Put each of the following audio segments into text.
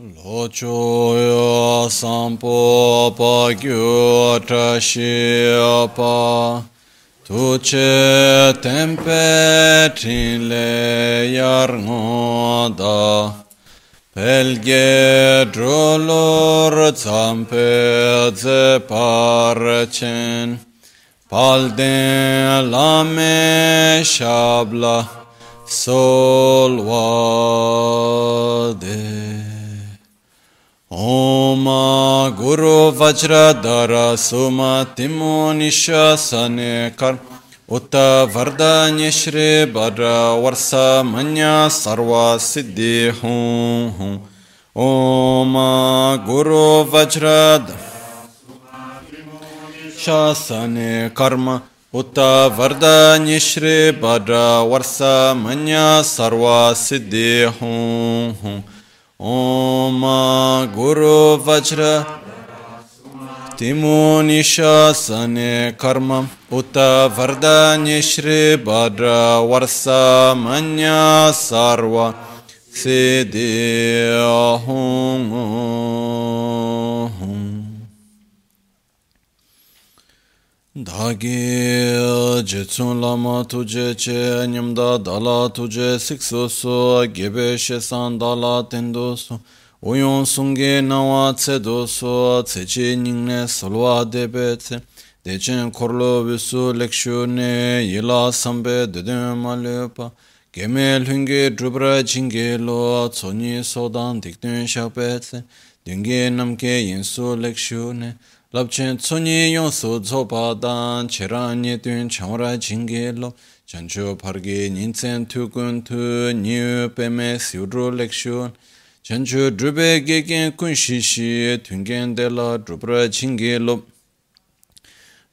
Lochoyo sampo pa gyu trashi pa Tuche tempe trinle yar ngoda Pelge drolor zampe ze parchen lame shabla solvade Om Guru Vajradhara Suma Timo Nishasane Kar Utta Vardanya Shri Bhadra Varsa Manya Sarva Siddhi Hum Hum Om Guru Vajradhara Shasane Karma Utta Vardanya Shri Bhadra Varsa Manya Sarva Siddhi Hum Hum Om Guru Vajra Timo Nishasane Karma Uta Vardanya Shri Bhadra Varsa Manya dhāgī jitsun lāma tujē chē nyamdā dālā tujē siksu sō gībē shēsān dālā tendō sō uyōn sūngē nāwā tsē dō sō tsē chē nyingnē salwā dēbē tsē dēchēn korlō visū lekshū nē yilā sāmbē dēdēn mā lēpā gēmē lhūngē drupra jīngē lō tsōnyī sōdān dikdēn shāpē tsē dēngē namkē yinsu lekshū nē labchen tsonyi yonsu tsopa dan cheranyi tun chamra jingi lo. Chancho pargi nintsen tukun tu nyu peme siudru lekshun chancho drube gegen kun shishi tungen de la drupra jingi lo.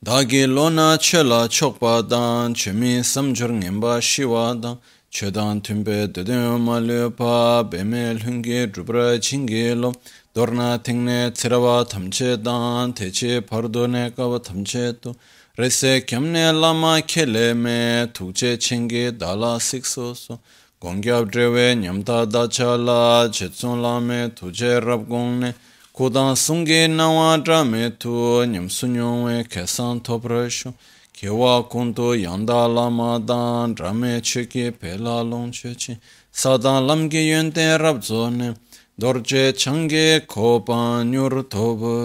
Dagi lona che la chokpa dan chemi samjur ngenpa shiwa dan. Chedan tunpe dedun ma lupa peme lungi drupra jingi lo. dorna tingne tsirawa thamche dan teche pardo ne kawa thamche to. Rese kyamne lama khele me thukche chenge dala sikso so gongyab drewe nyamta dacha la chetsun la me thuje rab gongne kodan sungge nawa dra me tu nyam sunyongwe kesan topra sho. Kewa kunto yanda lama dan dra me cheke pela long che che. Sadan lamge yönte rab zo ne. Dorje change kopa nyur tobo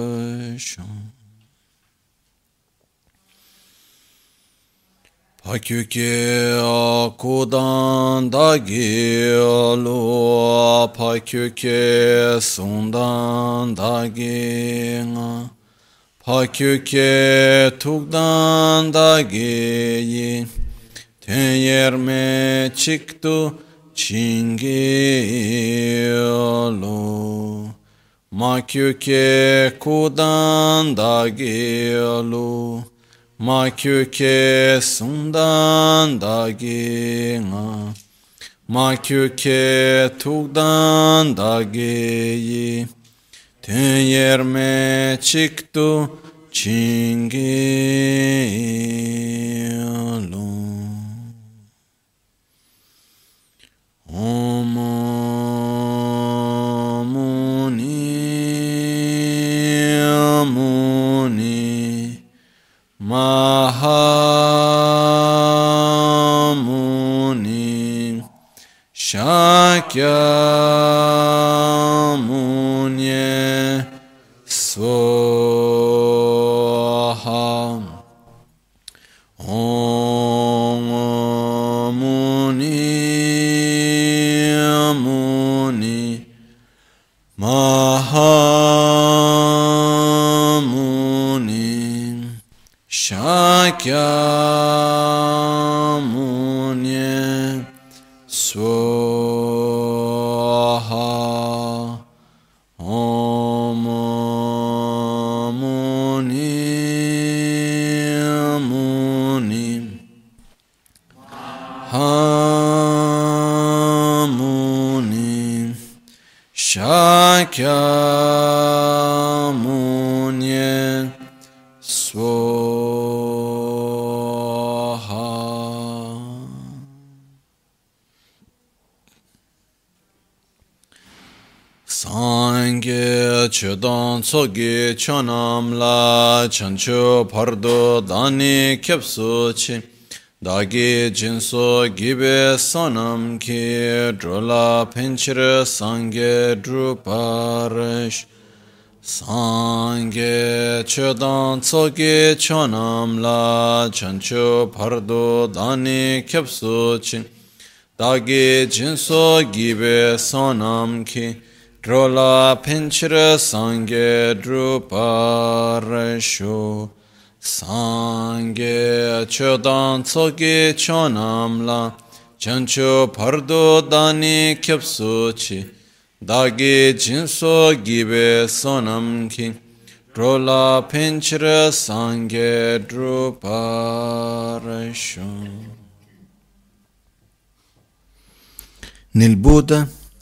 Pakyuke akudan dagi alu pakyuke sundan dagi nga. Pakyuke tukdan dagi yi ten yerme çıktı Chingelo Makyuke kudan da gelu Makyuke sundan da ginga Makyuke tukdan da geyi. Ten yerme çıktı Chingelo Sangye chodon tsoge chonam la chancho pardo dani kyapso chi dagi jinso gibe sonam ki drola penchire sangye druparish Sangye chodon tsoge chonam la chancho pardo dani kyapso chi dagi jinso gibe sonam ki Drola pinchira sangye druparashu Sangye chodan tsoge chonamla Chancho pardo dani kyapsuchi Dagi jinso gibe sonamki. Drola pinchira sangye druparashu Nel Buddha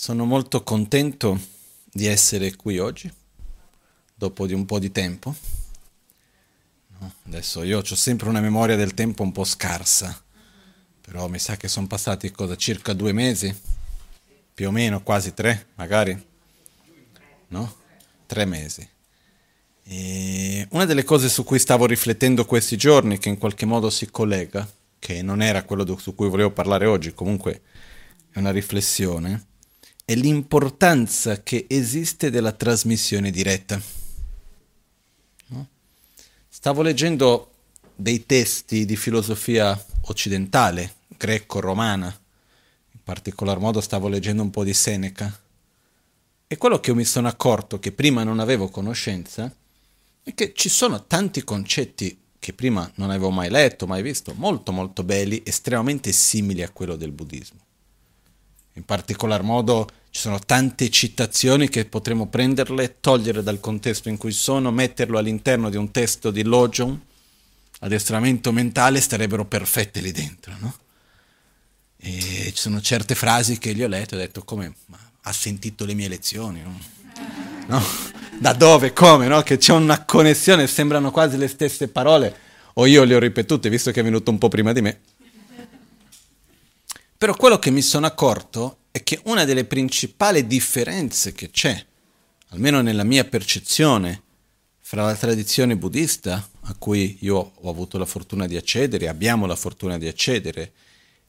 Sono molto contento di essere qui oggi, dopo di un po' di tempo. Adesso io ho sempre una memoria del tempo un po' scarsa, però mi sa che sono passati cosa, circa due mesi, più o meno, quasi tre, magari. No? Tre mesi. E una delle cose su cui stavo riflettendo questi giorni, che in qualche modo si collega, che non era quello su cui volevo parlare oggi, comunque è una riflessione, è l'importanza che esiste della trasmissione diretta. Stavo leggendo dei testi di filosofia occidentale, greco-romana, in particolar modo stavo leggendo un po' di Seneca, e quello che mi sono accorto, che prima non avevo conoscenza, è che ci sono tanti concetti che prima non avevo mai letto, mai visto, molto molto belli, estremamente simili a quello del buddismo. In particolar modo ci sono tante citazioni che potremmo prenderle, togliere dal contesto in cui sono, metterlo all'interno di un testo di Logion, addestramento mentale, starebbero perfette lì dentro, no? E ci sono certe frasi che gli ho letto e ho detto come, ma ha sentito le mie lezioni, no? no? Da dove, come, no? Che c'è una connessione, sembrano quasi le stesse parole, o io le ho ripetute, visto che è venuto un po' prima di me. Però quello che mi sono accorto è che una delle principali differenze che c'è, almeno nella mia percezione, fra la tradizione buddista, a cui io ho avuto la fortuna di accedere, abbiamo la fortuna di accedere,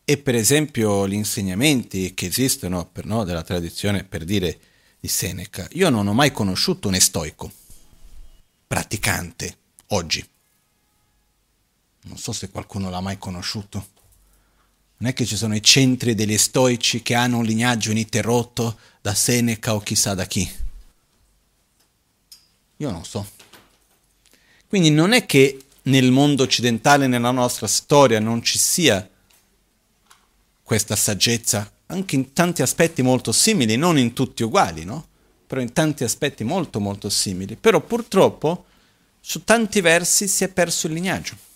e per esempio gli insegnamenti che esistono per, no, della tradizione, per dire di Seneca, io non ho mai conosciuto un estoico praticante oggi. Non so se qualcuno l'ha mai conosciuto. Non è che ci sono i centri degli stoici che hanno un lignaggio ininterrotto da Seneca o chissà da chi. Io non so. Quindi non è che nel mondo occidentale, nella nostra storia, non ci sia questa saggezza, anche in tanti aspetti molto simili, non in tutti uguali, no? Però in tanti aspetti molto molto simili. Però purtroppo su tanti versi si è perso il lignaggio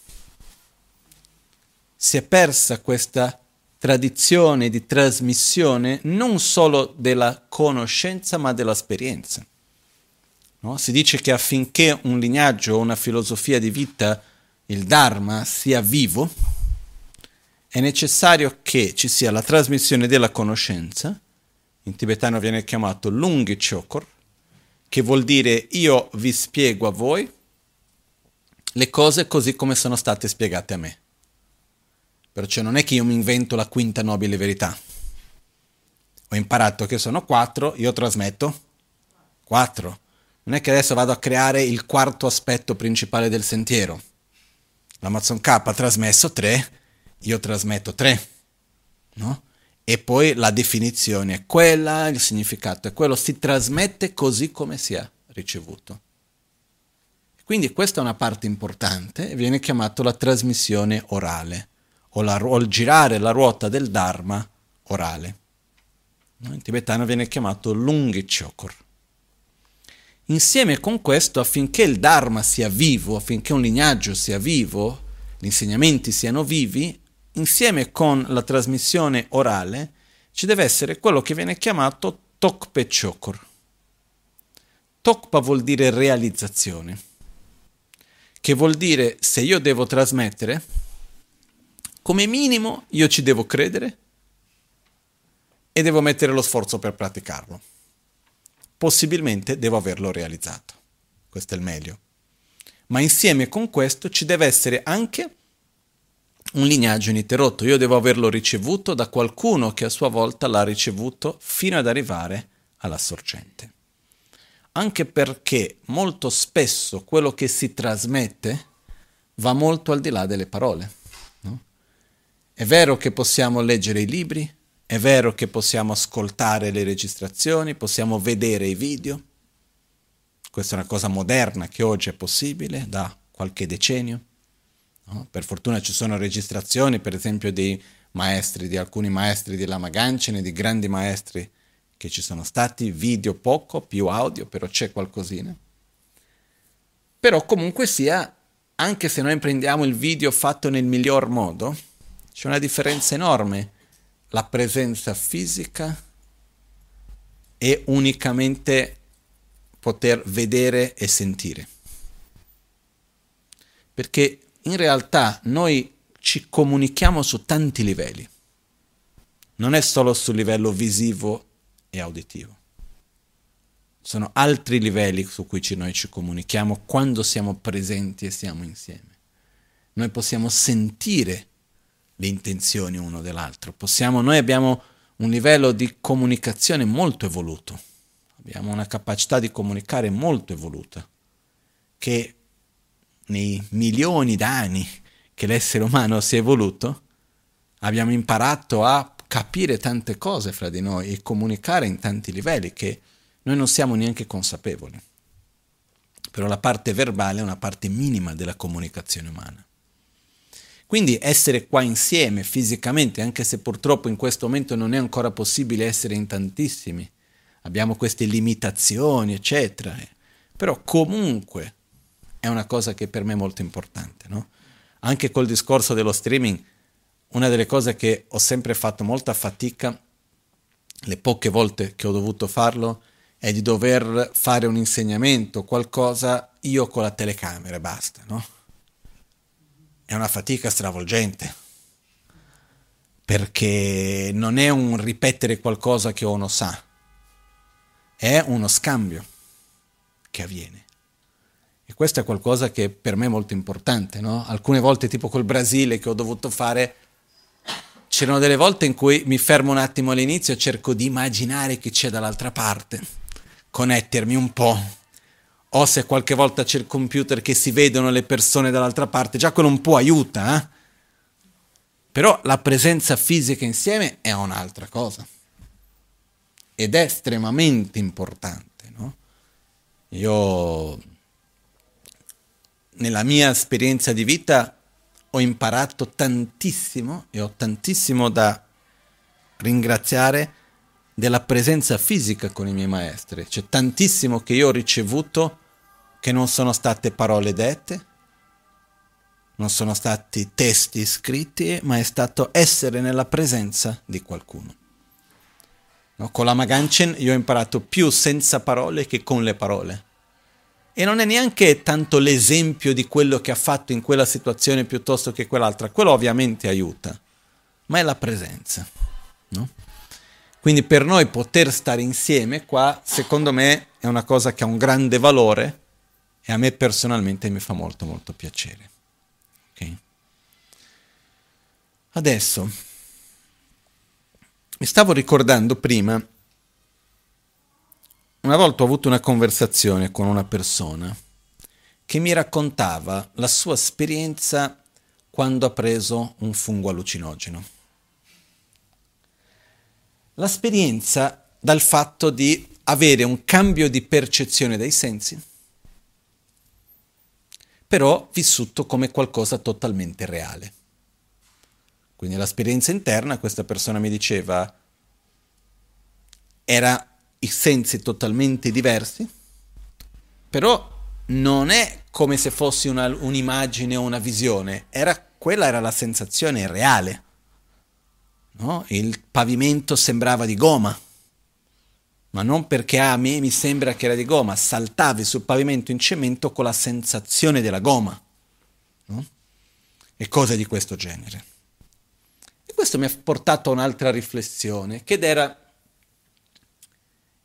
si è persa questa tradizione di trasmissione non solo della conoscenza ma dell'esperienza. No? Si dice che affinché un lignaggio o una filosofia di vita, il Dharma, sia vivo, è necessario che ci sia la trasmissione della conoscenza, in tibetano viene chiamato Lungi Chokor, che vuol dire io vi spiego a voi le cose così come sono state spiegate a me. Perciò non è che io mi invento la quinta nobile verità. Ho imparato che sono quattro, io trasmetto quattro. Non è che adesso vado a creare il quarto aspetto principale del sentiero. L'Amazon K ha trasmesso tre, io trasmetto tre. No? E poi la definizione è quella, il significato è quello, si trasmette così come si è ricevuto. Quindi questa è una parte importante e viene chiamata la trasmissione orale o, la, o il girare la ruota del Dharma orale. In tibetano viene chiamato Lungi Chokor. Insieme con questo, affinché il Dharma sia vivo, affinché un lignaggio sia vivo, gli insegnamenti siano vivi, insieme con la trasmissione orale ci deve essere quello che viene chiamato Tokpe Chokor. Tokpa vuol dire realizzazione, che vuol dire se io devo trasmettere, come minimo io ci devo credere e devo mettere lo sforzo per praticarlo. Possibilmente devo averlo realizzato. Questo è il meglio. Ma insieme con questo ci deve essere anche un lignaggio ininterrotto. Io devo averlo ricevuto da qualcuno che a sua volta l'ha ricevuto fino ad arrivare alla sorgente. Anche perché molto spesso quello che si trasmette va molto al di là delle parole. È vero che possiamo leggere i libri, è vero che possiamo ascoltare le registrazioni, possiamo vedere i video. Questa è una cosa moderna che oggi è possibile da qualche decennio. No? Per fortuna ci sono registrazioni, per esempio, di maestri, di alcuni maestri di Lama Ganchen, di grandi maestri che ci sono stati, video poco, più audio, però c'è qualcosina. Però comunque sia, anche se noi prendiamo il video fatto nel miglior modo, c'è una differenza enorme la presenza fisica e unicamente poter vedere e sentire. Perché in realtà noi ci comunichiamo su tanti livelli, non è solo sul livello visivo e uditivo. Sono altri livelli su cui noi ci comunichiamo quando siamo presenti e siamo insieme. Noi possiamo sentire le intenzioni uno dell'altro. Possiamo, noi abbiamo un livello di comunicazione molto evoluto, abbiamo una capacità di comunicare molto evoluta, che nei milioni d'anni che l'essere umano si è evoluto, abbiamo imparato a capire tante cose fra di noi e comunicare in tanti livelli che noi non siamo neanche consapevoli. Però la parte verbale è una parte minima della comunicazione umana. Quindi essere qua insieme fisicamente, anche se purtroppo in questo momento non è ancora possibile essere in tantissimi, abbiamo queste limitazioni, eccetera, però comunque è una cosa che per me è molto importante. No? Anche col discorso dello streaming, una delle cose che ho sempre fatto molta fatica, le poche volte che ho dovuto farlo, è di dover fare un insegnamento, qualcosa io con la telecamera, basta, no? È una fatica stravolgente, perché non è un ripetere qualcosa che uno sa, è uno scambio che avviene. E questo è qualcosa che per me è molto importante, no? Alcune volte, tipo col Brasile, che ho dovuto fare, c'erano delle volte in cui mi fermo un attimo all'inizio e cerco di immaginare che c'è dall'altra parte, connettermi un po', o se qualche volta c'è il computer che si vedono le persone dall'altra parte, già quello un po' aiuta, eh? Però la presenza fisica insieme è un'altra cosa. Ed è estremamente importante, no? Io nella mia esperienza di vita ho imparato tantissimo e ho tantissimo da ringraziare della presenza fisica con i miei maestri. C'è tantissimo che io ho ricevuto che non sono state parole dette, non sono stati testi scritti, ma è stato essere nella presenza di qualcuno. No, con la Maganchen io ho imparato più senza parole che con le parole. E non è neanche tanto l'esempio di quello che ha fatto in quella situazione piuttosto che quell'altra, quello ovviamente aiuta, ma è la presenza. No? Quindi per noi poter stare insieme qua, secondo me, è una cosa che ha un grande valore e a me personalmente mi fa molto molto piacere. Okay? Adesso mi stavo ricordando prima, una volta ho avuto una conversazione con una persona che mi raccontava la sua esperienza quando ha preso un fungo allucinogeno. L'esperienza dal fatto di avere un cambio di percezione dei sensi però vissuto come qualcosa totalmente reale. Quindi l'esperienza interna, questa persona mi diceva, era i sensi totalmente diversi, però non è come se fosse una, un'immagine o una visione, era, quella era la sensazione reale. No? Il pavimento sembrava di gomma, ma non perché a me mi sembra che era di gomma, saltavi sul pavimento in cemento con la sensazione della gomma. No? E cose di questo genere. E questo mi ha portato a un'altra riflessione, che era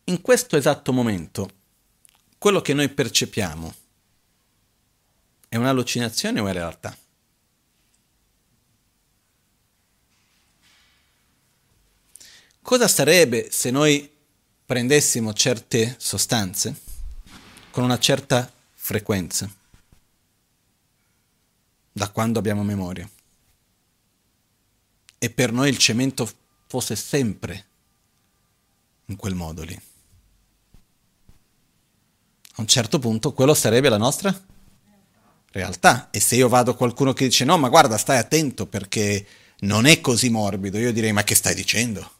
in questo esatto momento, quello che noi percepiamo è un'allucinazione o è realtà? Cosa sarebbe se noi prendessimo certe sostanze con una certa frequenza, da quando abbiamo memoria, e per noi il cemento fosse sempre in quel modo lì? a un certo punto quello sarebbe la nostra realtà. E se io vado a qualcuno che dice no, ma guarda, stai attento perché non è così morbido, io direi ma che stai dicendo?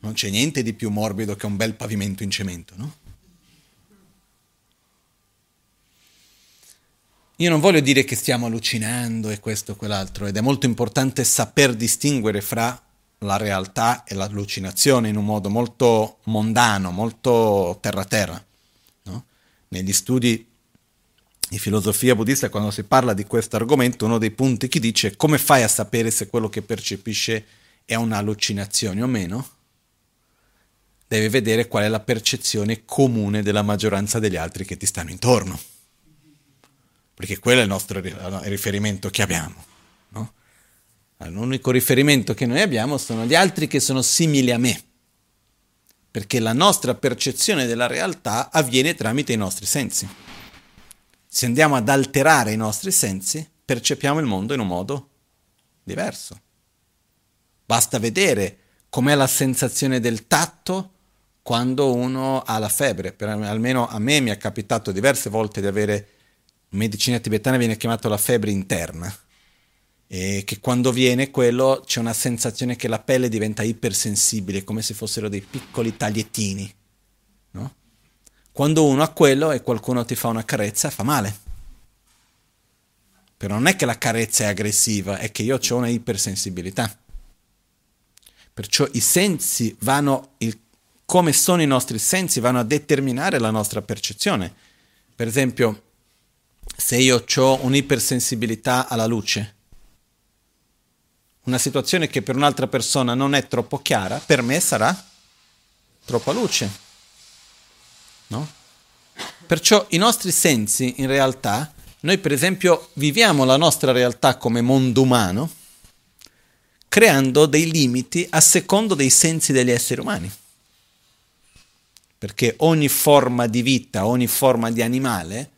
Non c'è niente di più morbido che un bel pavimento in cemento, no? Io non voglio dire che stiamo allucinando e questo o quell'altro, ed è molto importante saper distinguere fra la realtà e l'allucinazione in un modo molto mondano, molto terra-terra negli studi di filosofia buddista, quando si parla di questo argomento, uno dei punti che dice come fai a sapere se quello che percepisce è un'allucinazione o meno? Devi vedere qual è la percezione comune della maggioranza degli altri che ti stanno intorno. Perché quello è il nostro riferimento che abbiamo. No? L'unico riferimento che noi abbiamo sono gli altri che sono simili a me perché la nostra percezione della realtà avviene tramite i nostri sensi. Se andiamo ad alterare i nostri sensi, percepiamo il mondo in un modo diverso. Basta vedere com'è la sensazione del tatto quando uno ha la febbre. Per, almeno a me mi è capitato diverse volte di avere, in medicina tibetana viene chiamata la febbre interna e che quando viene quello c'è una sensazione che la pelle diventa ipersensibile, come se fossero dei piccoli tagliettini. No? Quando uno ha quello e qualcuno ti fa una carezza, fa male. Però non è che la carezza è aggressiva, è che io ho una ipersensibilità. Perciò i sensi vanno, il, come sono i nostri sensi, vanno a determinare la nostra percezione. Per esempio, se io ho un'ipersensibilità alla luce, una situazione che per un'altra persona non è troppo chiara, per me sarà troppa luce. No? Perciò i nostri sensi, in realtà, noi per esempio viviamo la nostra realtà come mondo umano, creando dei limiti a secondo dei sensi degli esseri umani. Perché ogni forma di vita, ogni forma di animale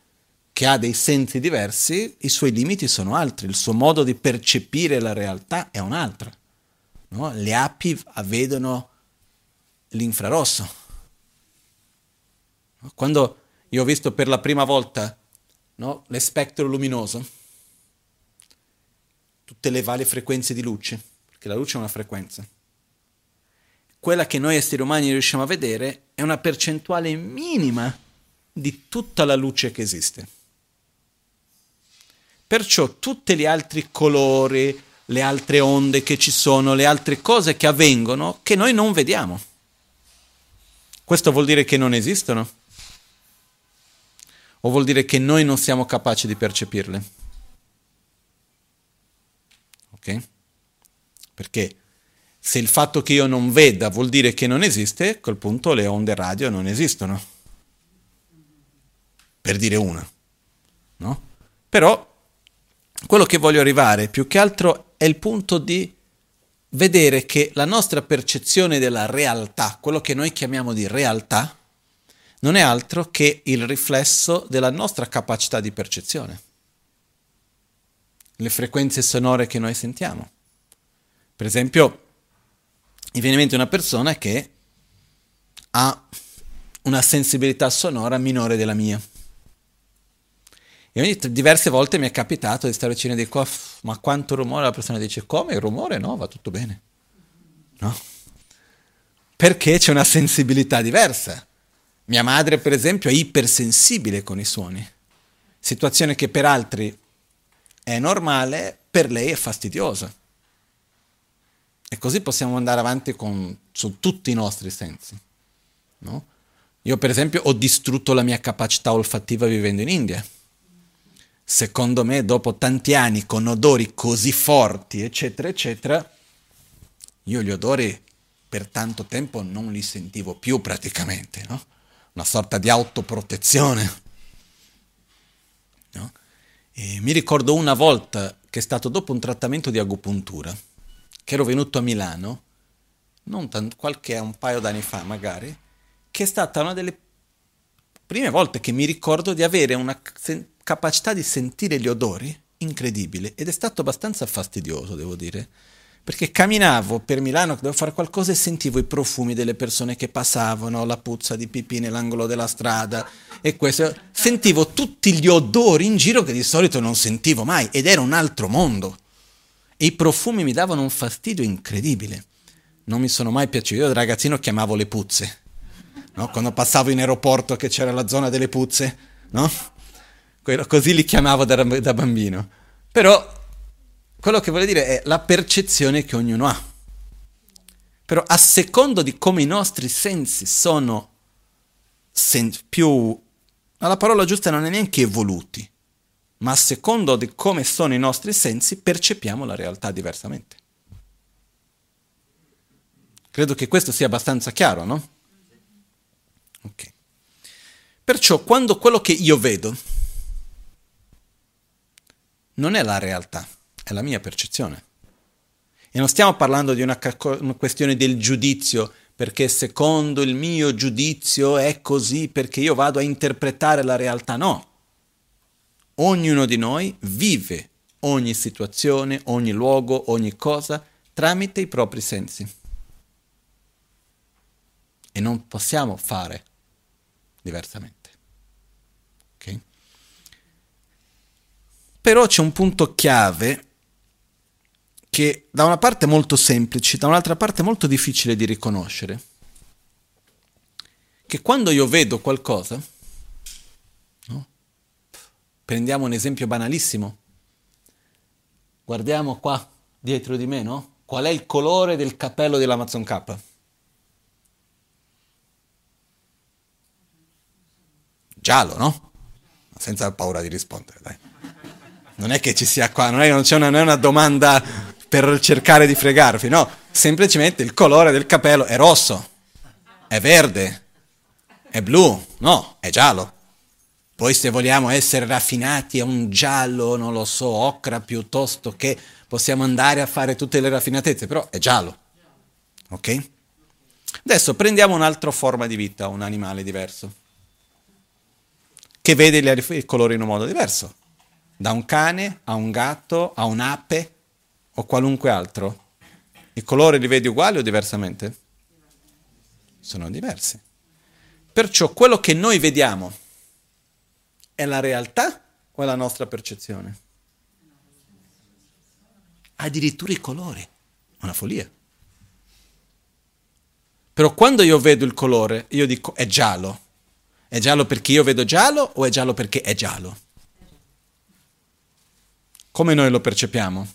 che ha dei sensi diversi, i suoi limiti sono altri, il suo modo di percepire la realtà è un altro. No? Le api vedono l'infrarosso. Quando io ho visto per la prima volta no, l'espectro luminoso, tutte le varie frequenze di luce, perché la luce è una frequenza, quella che noi esseri umani riusciamo a vedere è una percentuale minima di tutta la luce che esiste. Perciò tutti gli altri colori, le altre onde che ci sono, le altre cose che avvengono, che noi non vediamo. Questo vuol dire che non esistono? O vuol dire che noi non siamo capaci di percepirle? Ok? Perché se il fatto che io non veda vuol dire che non esiste, a quel punto le onde radio non esistono. Per dire una. No? Però quello che voglio arrivare più che altro è il punto di vedere che la nostra percezione della realtà, quello che noi chiamiamo di realtà, non è altro che il riflesso della nostra capacità di percezione. Le frequenze sonore che noi sentiamo. Per esempio, mi viene in mente una persona che ha una sensibilità sonora minore della mia E ogni, diverse volte mi è capitato di stare vicino e dico, ma quanto rumore? La persona dice, come? Il rumore? No, va tutto bene. No? Perché c'è una sensibilità diversa. Mia madre, per esempio, è ipersensibile con i suoni. Situazione che per altri è normale, per lei è fastidiosa. E così possiamo andare avanti con, su tutti i nostri sensi. No? Io, per esempio, ho distrutto la mia capacità olfattiva vivendo in India secondo me, dopo tanti anni con odori così forti, eccetera, eccetera, io gli odori per tanto tempo non li sentivo più praticamente, no? Una sorta di autoprotezione. No? mi ricordo una volta che è stato dopo un trattamento di agopuntura, che ero venuto a Milano, non tanto, qualche un paio d'anni fa magari, che è stata una delle prime volte che mi ricordo di avere una capacità di sentire gli odori incredibile ed è stato abbastanza fastidioso, devo dire, perché camminavo per Milano, dovevo fare qualcosa e sentivo i profumi delle persone che passavano, la puzza di pipì nell'angolo della strada e questo, sentivo tutti gli odori in giro che di solito non sentivo mai ed era un altro mondo. E i profumi mi davano un fastidio incredibile. Non mi sono mai piaciuti. Io da ragazzino chiamavo le puzze. No? Quando passavo in aeroporto che c'era la zona delle puzze, no? Quello, così li chiamavo da, da bambino. Però quello che voglio dire è la percezione che ognuno ha. Però a secondo di come i nostri sensi sono sen- più... La parola giusta non è neanche evoluti, ma a secondo di come sono i nostri sensi percepiamo la realtà diversamente. Credo che questo sia abbastanza chiaro, no? Ok. Perciò quando quello che io vedo non è la realtà, è la mia percezione. E non stiamo parlando di una, una questione del giudizio, perché secondo il mio giudizio è così, perché io vado a interpretare la realtà, no. Ognuno di noi vive ogni situazione, ogni luogo, ogni cosa tramite i propri sensi. E non possiamo fare diversamente. Però c'è un punto chiave che da una parte è molto semplice, da un'altra parte è molto difficile di riconoscere. Che quando io vedo qualcosa? Prendiamo un esempio banalissimo, guardiamo qua dietro di me, no? Qual è il colore del cappello dell'Amazon K? Giallo, no? Senza paura di rispondere, dai. Non è che ci sia qua, non è, non una, non è una domanda per cercare di fregarvi, no, semplicemente il colore del capello è rosso, è verde, è blu, no, è giallo. Poi se vogliamo essere raffinati è un giallo, non lo so, ocra piuttosto che possiamo andare a fare tutte le raffinatezze, però è giallo. Ok? Adesso prendiamo un'altra forma di vita, un animale diverso, che vede il colore in un modo diverso da un cane a un gatto a un'ape o qualunque altro? I colori li vedi uguali o diversamente? Sono diversi. Perciò quello che noi vediamo è la realtà o è la nostra percezione? Addirittura i colori, una follia. Però quando io vedo il colore, io dico è giallo. È giallo perché io vedo giallo o è giallo perché è giallo? Come noi lo percepiamo?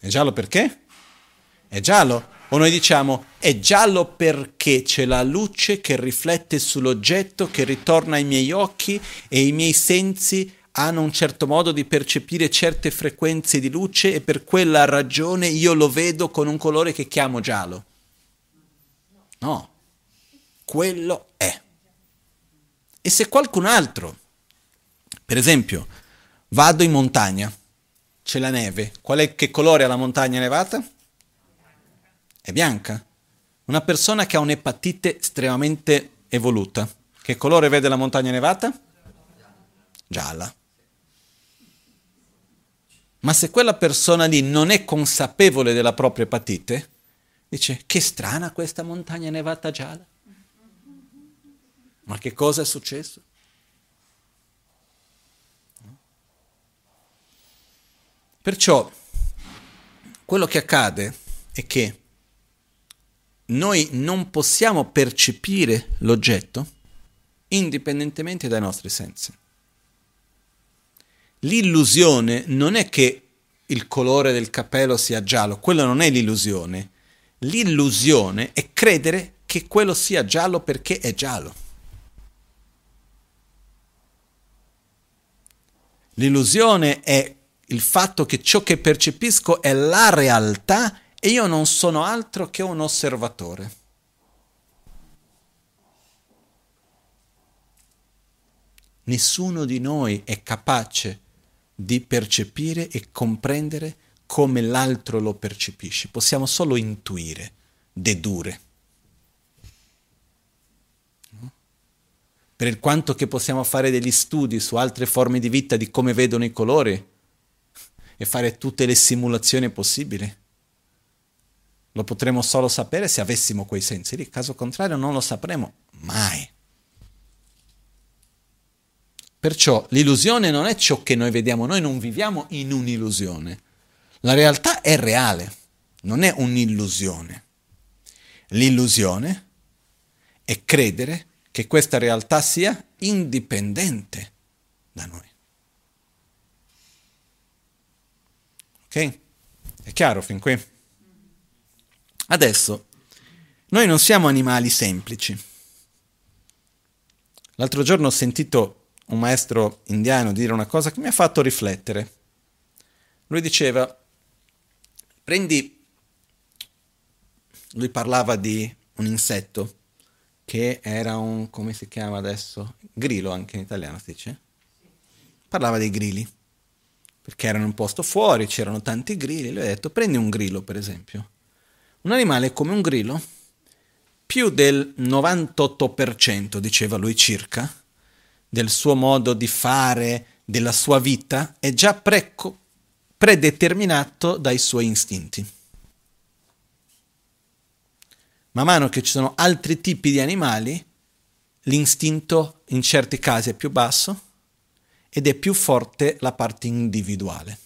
È giallo perché? È giallo? O noi diciamo è giallo perché c'è la luce che riflette sull'oggetto, che ritorna ai miei occhi e i miei sensi hanno un certo modo di percepire certe frequenze di luce e per quella ragione io lo vedo con un colore che chiamo giallo. No, quello è. E se qualcun altro, per esempio, Vado in montagna, c'è la neve. Qual è, che colore ha la montagna nevata? È bianca. Una persona che ha un'epatite estremamente evoluta, che colore vede la montagna nevata? Gialla. Ma se quella persona lì non è consapevole della propria epatite, dice che strana questa montagna nevata gialla. Ma che cosa è successo? Perciò quello che accade è che noi non possiamo percepire l'oggetto indipendentemente dai nostri sensi. L'illusione non è che il colore del capello sia giallo, quello non è l'illusione. L'illusione è credere che quello sia giallo perché è giallo. L'illusione è il fatto che ciò che percepisco è la realtà e io non sono altro che un osservatore. Nessuno di noi è capace di percepire e comprendere come l'altro lo percepisce, possiamo solo intuire, dedurre. Per quanto che possiamo fare degli studi su altre forme di vita di come vedono i colori e fare tutte le simulazioni possibili. Lo potremo solo sapere se avessimo quei sensi lì, caso contrario non lo sapremo mai. Perciò l'illusione non è ciò che noi vediamo, noi non viviamo in un'illusione. La realtà è reale, non è un'illusione. L'illusione è credere che questa realtà sia indipendente da noi. Ok? È chiaro fin qui? Adesso, noi non siamo animali semplici. L'altro giorno ho sentito un maestro indiano dire una cosa che mi ha fatto riflettere. Lui diceva, prendi, lui parlava di un insetto che era un, come si chiama adesso? Grillo anche in italiano si dice? Parlava dei grilli, perché erano un posto fuori, c'erano tanti grilli, lui ha detto prendi un grillo per esempio. Un animale come un grillo, più del 98%, diceva lui circa, del suo modo di fare, della sua vita, è già preco, predeterminato dai suoi istinti. Man mano che ci sono altri tipi di animali, l'istinto in certi casi è più basso ed è più forte la parte individuale.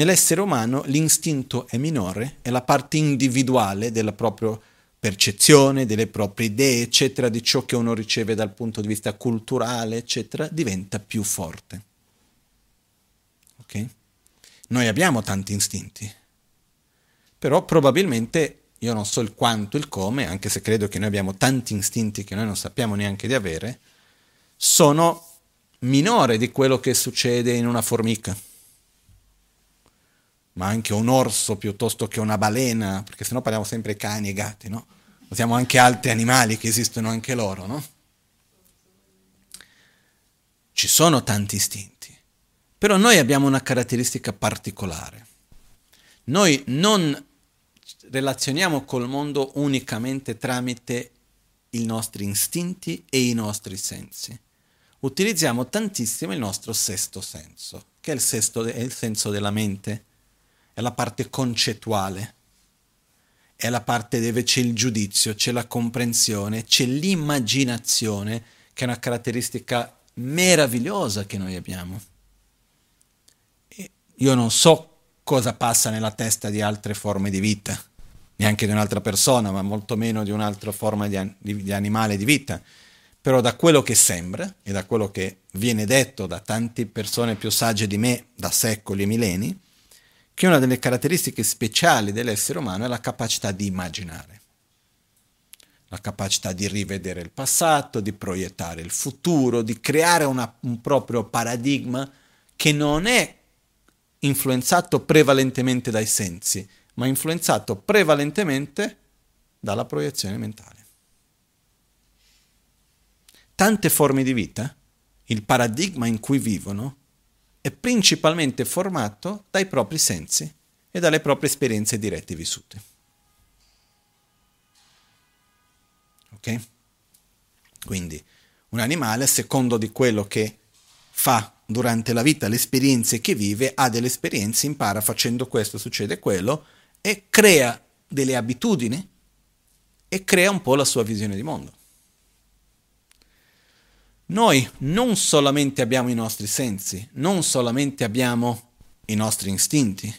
Nell'essere umano l'istinto è minore e la parte individuale della propria percezione, delle proprie idee, eccetera, di ciò che uno riceve dal punto di vista culturale, eccetera, diventa più forte. Ok? Noi abbiamo tanti istinti, però probabilmente io non so il quanto, il come, anche se credo che noi abbiamo tanti istinti che noi non sappiamo neanche di avere, sono minore di quello che succede in una formica ma anche un orso piuttosto che una balena, perché sennò parliamo sempre cani e gatti, no? Usiamo anche altri animali che esistono anche loro, no? Ci sono tanti istinti, però noi abbiamo una caratteristica particolare. Noi non relazioniamo col mondo unicamente tramite i nostri istinti e i nostri sensi. Utilizziamo tantissimo il nostro sesto senso, che è il, sesto, è il senso della mente è la parte concettuale, è la parte dove c'è il giudizio, c'è la comprensione, c'è l'immaginazione, che è una caratteristica meravigliosa che noi abbiamo. E io non so cosa passa nella testa di altre forme di vita, neanche di un'altra persona, ma molto meno di un'altra forma di, di, di animale di vita. Però da quello che sembra e da quello che viene detto da tante persone più sagge di me da secoli e millenni, che una delle caratteristiche speciali dell'essere umano è la capacità di immaginare, la capacità di rivedere il passato, di proiettare il futuro, di creare una, un proprio paradigma che non è influenzato prevalentemente dai sensi, ma influenzato prevalentemente dalla proiezione mentale. Tante forme di vita, il paradigma in cui vivono, è principalmente formato dai propri sensi e dalle proprie esperienze dirette vissute. Ok? Quindi un animale, a secondo di quello che fa durante la vita, le esperienze che vive, ha delle esperienze, impara facendo questo, succede quello, e crea delle abitudini e crea un po' la sua visione di mondo. Noi non solamente abbiamo i nostri sensi, non solamente abbiamo i nostri istinti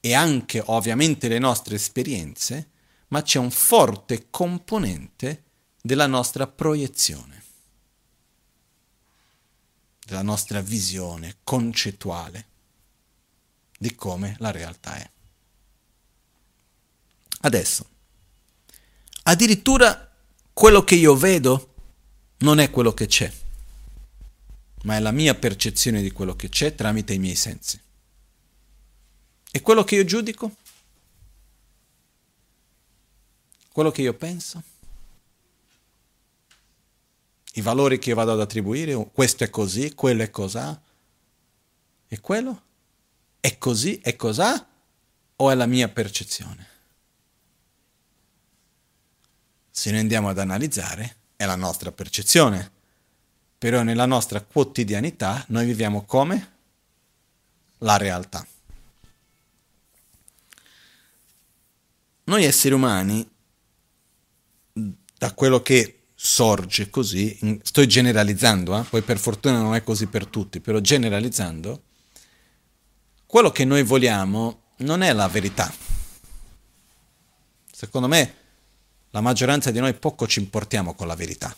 e anche ovviamente le nostre esperienze, ma c'è un forte componente della nostra proiezione, della nostra visione concettuale di come la realtà è. Adesso, addirittura quello che io vedo non è quello che c'è, ma è la mia percezione di quello che c'è tramite i miei sensi. E quello che io giudico? Quello che io penso? I valori che io vado ad attribuire? Questo è così, quello è cos'ha? E quello? È così, è cos'ha? O è la mia percezione? Se noi andiamo ad analizzare, è la nostra percezione. Però nella nostra quotidianità noi viviamo come? La realtà. Noi esseri umani, da quello che sorge così, sto generalizzando, eh? poi per fortuna non è così per tutti, però generalizzando, quello che noi vogliamo non è la verità. Secondo me la maggioranza di noi poco ci importiamo con la verità.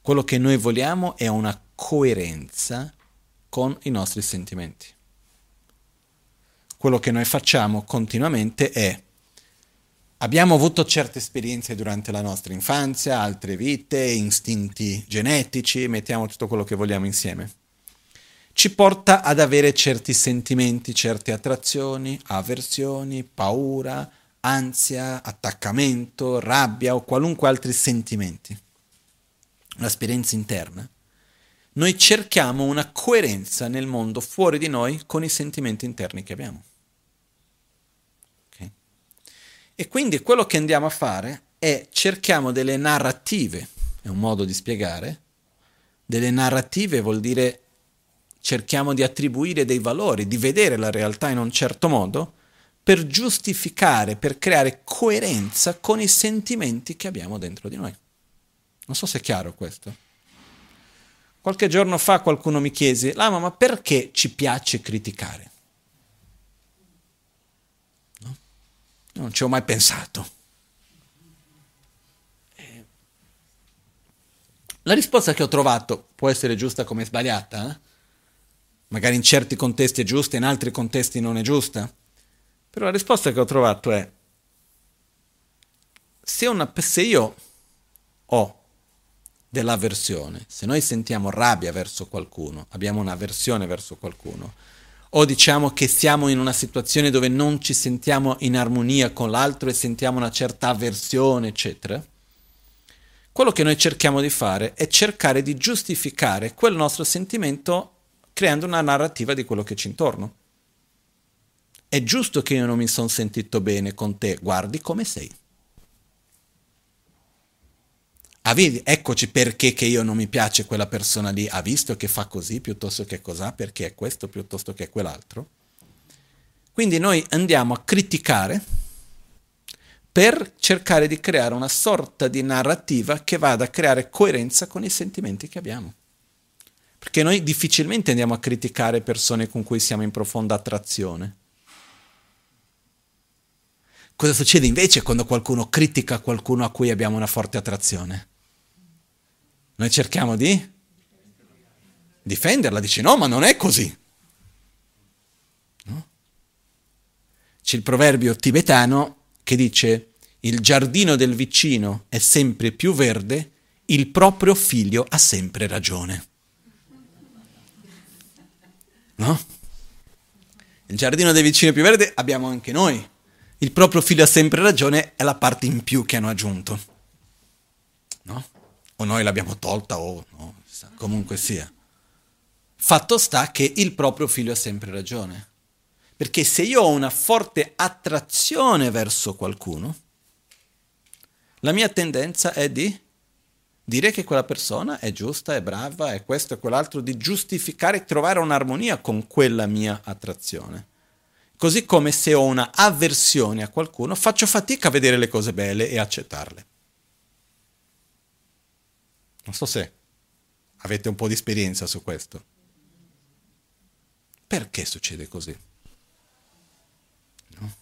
Quello che noi vogliamo è una coerenza con i nostri sentimenti. Quello che noi facciamo continuamente è abbiamo avuto certe esperienze durante la nostra infanzia, altre vite, istinti genetici, mettiamo tutto quello che vogliamo insieme. Ci porta ad avere certi sentimenti, certe attrazioni, avversioni, paura, ansia, attaccamento, rabbia o qualunque altri sentimenti, un'esperienza interna, noi cerchiamo una coerenza nel mondo fuori di noi con i sentimenti interni che abbiamo. Okay? E quindi quello che andiamo a fare è cerchiamo delle narrative, è un modo di spiegare, delle narrative vuol dire cerchiamo di attribuire dei valori, di vedere la realtà in un certo modo, per giustificare, per creare coerenza con i sentimenti che abbiamo dentro di noi. Non so se è chiaro questo. Qualche giorno fa qualcuno mi chiese, Lama, ma perché ci piace criticare? No? Non ci ho mai pensato. Eh, la risposta che ho trovato può essere giusta come sbagliata, eh? magari in certi contesti è giusta, in altri contesti non è giusta però la risposta che ho trovato è, se, una, se io ho dell'avversione, se noi sentiamo rabbia verso qualcuno, abbiamo un'avversione verso qualcuno, o diciamo che siamo in una situazione dove non ci sentiamo in armonia con l'altro e sentiamo una certa avversione, eccetera, quello che noi cerchiamo di fare è cercare di giustificare quel nostro sentimento creando una narrativa di quello che ci intorno. È giusto che io non mi sono sentito bene con te, guardi come sei. Ah, vedi, eccoci perché che io non mi piace quella persona lì, ha visto che fa così piuttosto che cos'ha, perché è questo piuttosto che quell'altro. Quindi noi andiamo a criticare per cercare di creare una sorta di narrativa che vada a creare coerenza con i sentimenti che abbiamo. Perché noi difficilmente andiamo a criticare persone con cui siamo in profonda attrazione. Cosa succede invece quando qualcuno critica qualcuno a cui abbiamo una forte attrazione? Noi cerchiamo di difenderla, dice no, ma non è così. No? C'è il proverbio tibetano che dice il giardino del vicino è sempre più verde, il proprio figlio ha sempre ragione. No? Il giardino del vicino è più verde abbiamo anche noi il proprio figlio ha sempre ragione, è la parte in più che hanno aggiunto. No? O noi l'abbiamo tolta o no, comunque sia. Fatto sta che il proprio figlio ha sempre ragione. Perché se io ho una forte attrazione verso qualcuno, la mia tendenza è di dire che quella persona è giusta, è brava, è questo e quell'altro, di giustificare e trovare un'armonia con quella mia attrazione. Così come se ho una avversione a qualcuno, faccio fatica a vedere le cose belle e accettarle. Non so se avete un po' di esperienza su questo. Perché succede così? No?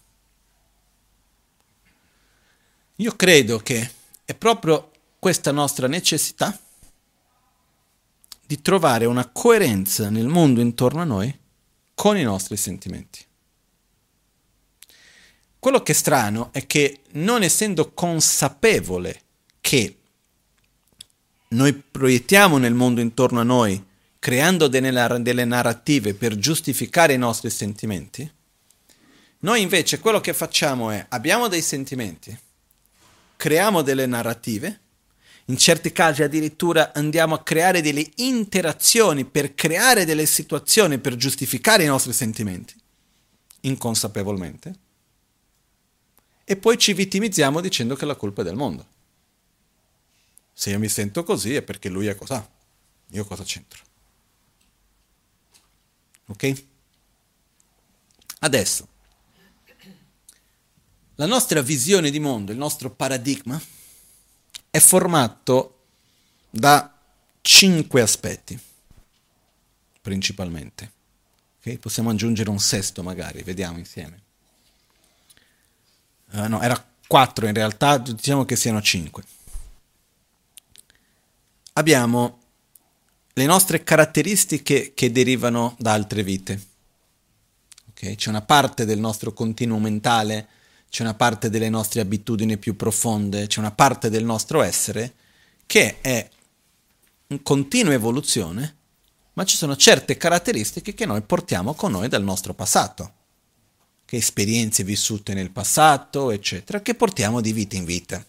Io credo che è proprio questa nostra necessità di trovare una coerenza nel mondo intorno a noi con i nostri sentimenti. Quello che è strano è che non essendo consapevole che noi proiettiamo nel mondo intorno a noi, creando delle, narrative per giustificare i nostri sentimenti, noi invece quello che facciamo è abbiamo dei sentimenti, creiamo delle narrative, in certi casi addirittura andiamo a creare delle interazioni per creare delle situazioni per giustificare i nostri sentimenti, inconsapevolmente e poi ci vittimizziamo dicendo che la colpa è del mondo. Se io mi sento così è perché lui è cos'ha. Io cosa c'entro? Ok? Adesso, la nostra visione di mondo, il nostro paradigma, è formato da cinque aspetti, principalmente. Okay? Possiamo aggiungere un sesto magari, vediamo insieme uh, no, era 4 in realtà, diciamo che siano 5. Abbiamo le nostre caratteristiche che derivano da altre vite. Okay? C'è una parte del nostro continuo mentale, c'è una parte delle nostre abitudini più profonde, c'è una parte del nostro essere che è in continua evoluzione, ma ci sono certe caratteristiche che noi portiamo con noi dal nostro passato che esperienze vissute nel passato, eccetera, che portiamo di vita in vita.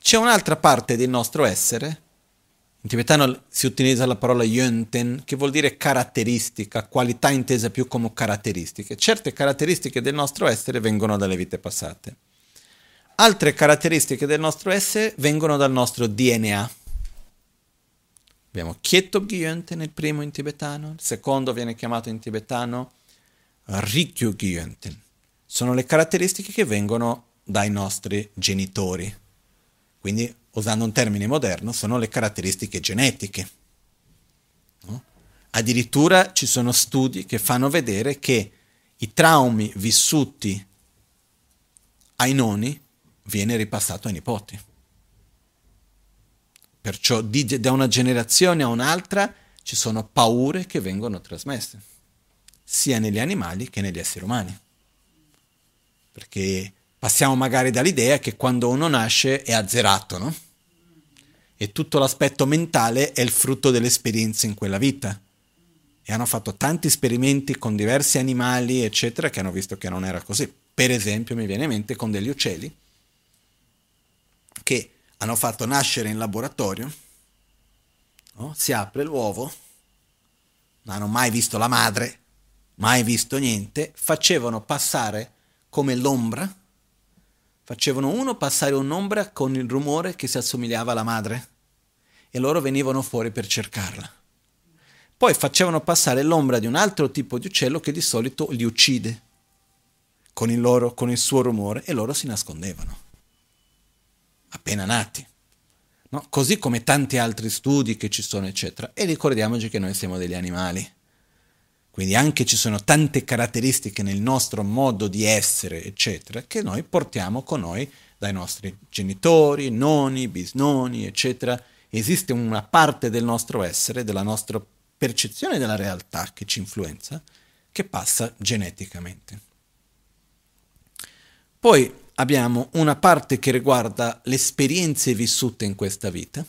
C'è un'altra parte del nostro essere, in tibetano si utilizza la parola yönten, che vuol dire caratteristica, qualità intesa più come caratteristiche. Certe caratteristiche del nostro essere vengono dalle vite passate. Altre caratteristiche del nostro essere vengono dal nostro DNA. Abbiamo Kieto Gyönten, il primo in tibetano, il secondo viene chiamato in tibetano Rikyugyeonten. Sono le caratteristiche che vengono dai nostri genitori. Quindi, usando un termine moderno, sono le caratteristiche genetiche. No? Addirittura ci sono studi che fanno vedere che i traumi vissuti ai nonni viene ripassato ai nipoti. Perciò da una generazione a un'altra ci sono paure che vengono trasmesse sia negli animali che negli esseri umani. Perché passiamo magari dall'idea che quando uno nasce è azzerato, no? E tutto l'aspetto mentale è il frutto dell'esperienza in quella vita. E hanno fatto tanti esperimenti con diversi animali, eccetera, che hanno visto che non era così. Per esempio, mi viene in mente con degli uccelli che hanno fatto nascere in laboratorio, no? si apre l'uovo, non hanno mai visto la madre, mai visto niente, facevano passare come l'ombra, facevano uno passare un'ombra con il rumore che si assomigliava alla madre e loro venivano fuori per cercarla. Poi facevano passare l'ombra di un altro tipo di uccello che di solito li uccide con il, loro, con il suo rumore e loro si nascondevano, appena nati. No? Così come tanti altri studi che ci sono, eccetera. E ricordiamoci che noi siamo degli animali quindi anche ci sono tante caratteristiche nel nostro modo di essere, eccetera, che noi portiamo con noi dai nostri genitori, nonni, bisnoni, eccetera. Esiste una parte del nostro essere, della nostra percezione della realtà che ci influenza, che passa geneticamente. Poi abbiamo una parte che riguarda le esperienze vissute in questa vita,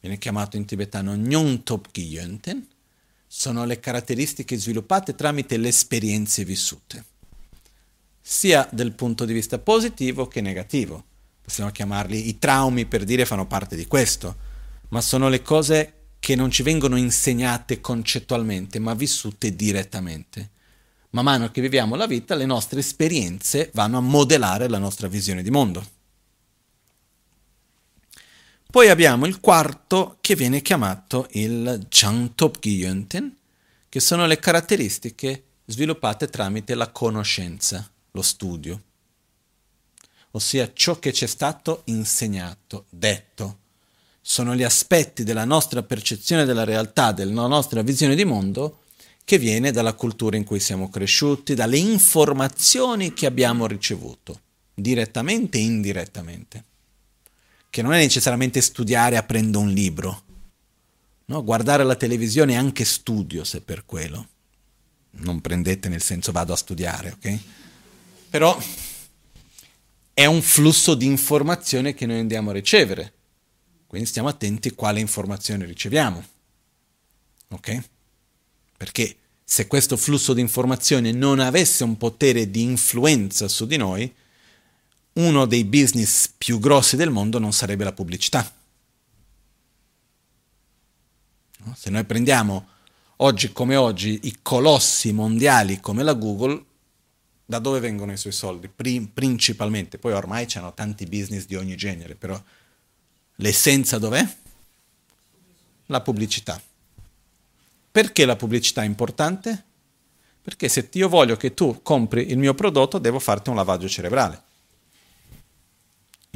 viene chiamato in tibetano Nyongtop Gyönten, sono le caratteristiche sviluppate tramite le esperienze vissute, sia dal punto di vista positivo che negativo. Possiamo chiamarli i traumi per dire fanno parte di questo, ma sono le cose che non ci vengono insegnate concettualmente, ma vissute direttamente. Man mano che viviamo la vita, le nostre esperienze vanno a modellare la nostra visione di mondo. Poi abbiamo il quarto che viene chiamato il Changtop-Gyönten, che sono le caratteristiche sviluppate tramite la conoscenza, lo studio, ossia ciò che ci è stato insegnato, detto. sono gli aspetti della nostra percezione della realtà, della nostra visione di mondo, che viene dalla cultura in cui siamo cresciuti, dalle informazioni che abbiamo ricevuto, direttamente e indirettamente. Che non è necessariamente studiare aprendo un libro. No? Guardare la televisione è anche studio, se per quello. Non prendete nel senso vado a studiare, ok? Però è un flusso di informazione che noi andiamo a ricevere quindi stiamo attenti a quale informazione riceviamo. Ok? Perché se questo flusso di informazione non avesse un potere di influenza su di noi, uno dei business più grossi del mondo non sarebbe la pubblicità. Se noi prendiamo oggi come oggi i colossi mondiali come la Google, da dove vengono i suoi soldi? Pri- principalmente, poi ormai c'hanno tanti business di ogni genere, però L'essenza dov'è? La pubblicità. Perché la pubblicità è importante? Perché se io voglio che tu compri il mio prodotto, devo farti un lavaggio cerebrale.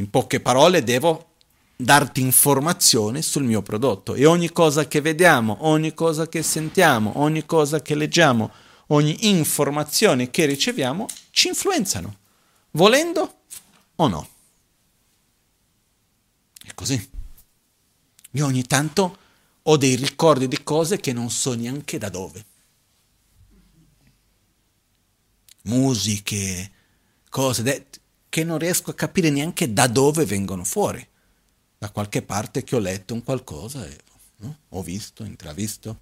In poche parole, devo darti informazione sul mio prodotto e ogni cosa che vediamo, ogni cosa che sentiamo, ogni cosa che leggiamo, ogni informazione che riceviamo ci influenzano, volendo o no. È così. Io ogni tanto ho dei ricordi di cose che non so neanche da dove. Musiche, cose de- che non riesco a capire neanche da dove vengono fuori. Da qualche parte che ho letto un qualcosa e no? ho visto, intravisto.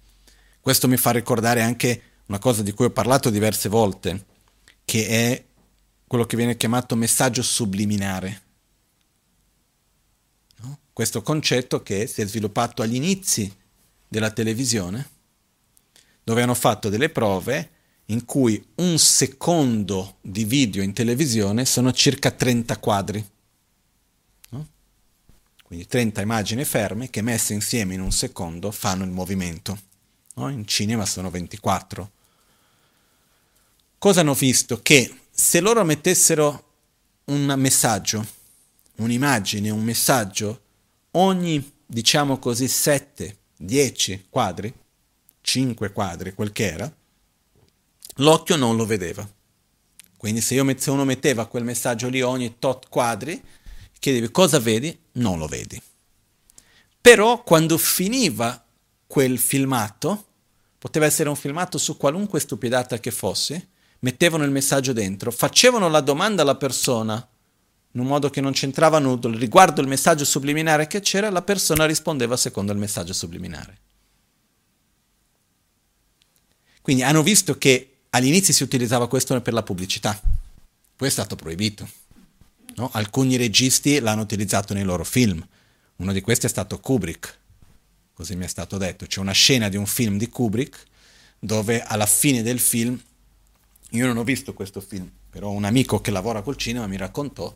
Questo mi fa ricordare anche una cosa di cui ho parlato diverse volte, che è quello che viene chiamato messaggio subliminare questo concetto che si è sviluppato agli inizi della televisione, dove hanno fatto delle prove in cui un secondo di video in televisione sono circa 30 quadri. No? Quindi 30 immagini ferme che messe insieme in un secondo fanno il movimento. No? In cinema sono 24. Cosa hanno visto? Che se loro mettessero un messaggio, un'immagine, un messaggio ogni, diciamo così, 7, 10 quadri, 5 quadri, quel che era, l'occhio non lo vedeva. Quindi se, io, se uno metteva quel messaggio lì ogni tot quadri, chiedevi cosa vedi, non lo vedi. Però quando finiva quel filmato, poteva essere un filmato su qualunque stupidata che fosse, mettevano il messaggio dentro, facevano la domanda alla persona in un modo che non c'entrava nudo, riguardo il messaggio subliminare che c'era, la persona rispondeva secondo il messaggio subliminare. Quindi hanno visto che all'inizio si utilizzava questo per la pubblicità, poi è stato proibito. No? Alcuni registi l'hanno utilizzato nei loro film, uno di questi è stato Kubrick, così mi è stato detto. C'è una scena di un film di Kubrick dove alla fine del film, io non ho visto questo film, però un amico che lavora col cinema mi raccontò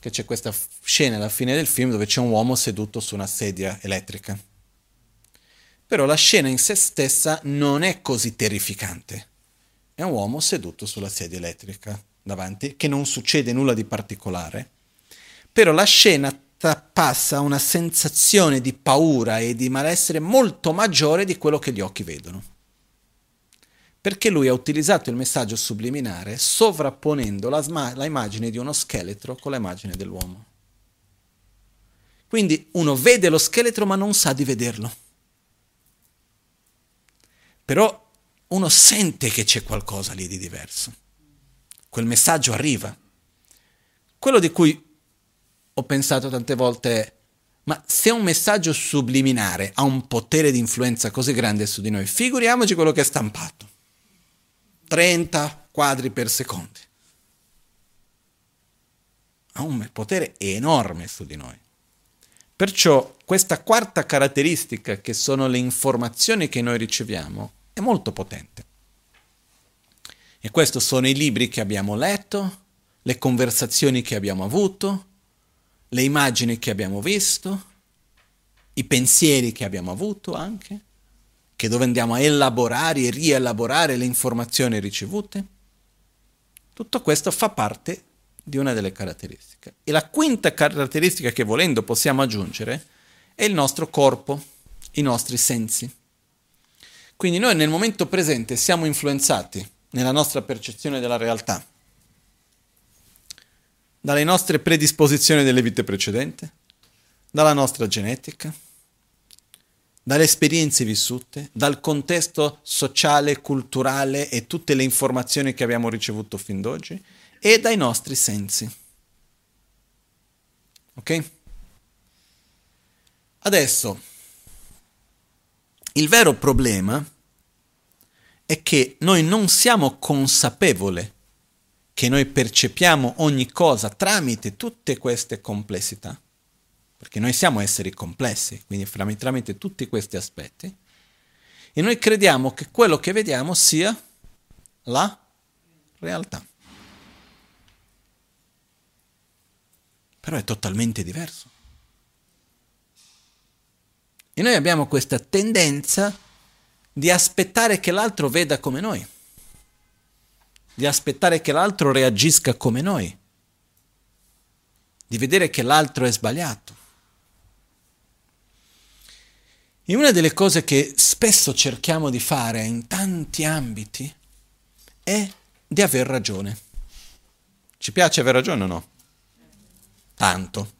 che c'è questa scena alla fine del film dove c'è un uomo seduto su una sedia elettrica. Però la scena in se stessa non è così terrificante. È un uomo seduto sulla sedia elettrica davanti, che non succede nulla di particolare. Però la scena passa una sensazione di paura e di malessere molto maggiore di quello che gli occhi vedono perché lui ha utilizzato il messaggio subliminare sovrapponendo la, sma- la immagine di uno scheletro con l'immagine dell'uomo. Quindi uno vede lo scheletro ma non sa di vederlo. Però uno sente che c'è qualcosa lì di diverso. Quel messaggio arriva. Quello di cui ho pensato tante volte è, ma se un messaggio subliminare ha un potere di influenza così grande su di noi, figuriamoci quello che è stampato. 30 quadri per secondo. Ha un potere enorme su di noi. Perciò questa quarta caratteristica, che sono le informazioni che noi riceviamo, è molto potente. E questi sono i libri che abbiamo letto, le conversazioni che abbiamo avuto, le immagini che abbiamo visto, i pensieri che abbiamo avuto anche che dove andiamo a elaborare e rielaborare le informazioni ricevute. Tutto questo fa parte di una delle caratteristiche. E la quinta caratteristica che volendo possiamo aggiungere è il nostro corpo, i nostri sensi. Quindi noi nel momento presente siamo influenzati nella nostra percezione della realtà dalle nostre predisposizioni delle vite precedenti, dalla nostra genetica, dalle esperienze vissute, dal contesto sociale, culturale e tutte le informazioni che abbiamo ricevuto fin d'oggi e dai nostri sensi. Ok? Adesso, il vero problema è che noi non siamo consapevoli che noi percepiamo ogni cosa tramite tutte queste complessità perché noi siamo esseri complessi, quindi tramite tutti questi aspetti, e noi crediamo che quello che vediamo sia la realtà. Però è totalmente diverso. E noi abbiamo questa tendenza di aspettare che l'altro veda come noi, di aspettare che l'altro reagisca come noi, di vedere che l'altro è sbagliato. E una delle cose che spesso cerchiamo di fare in tanti ambiti è di aver ragione. Ci piace aver ragione o no? Tanto.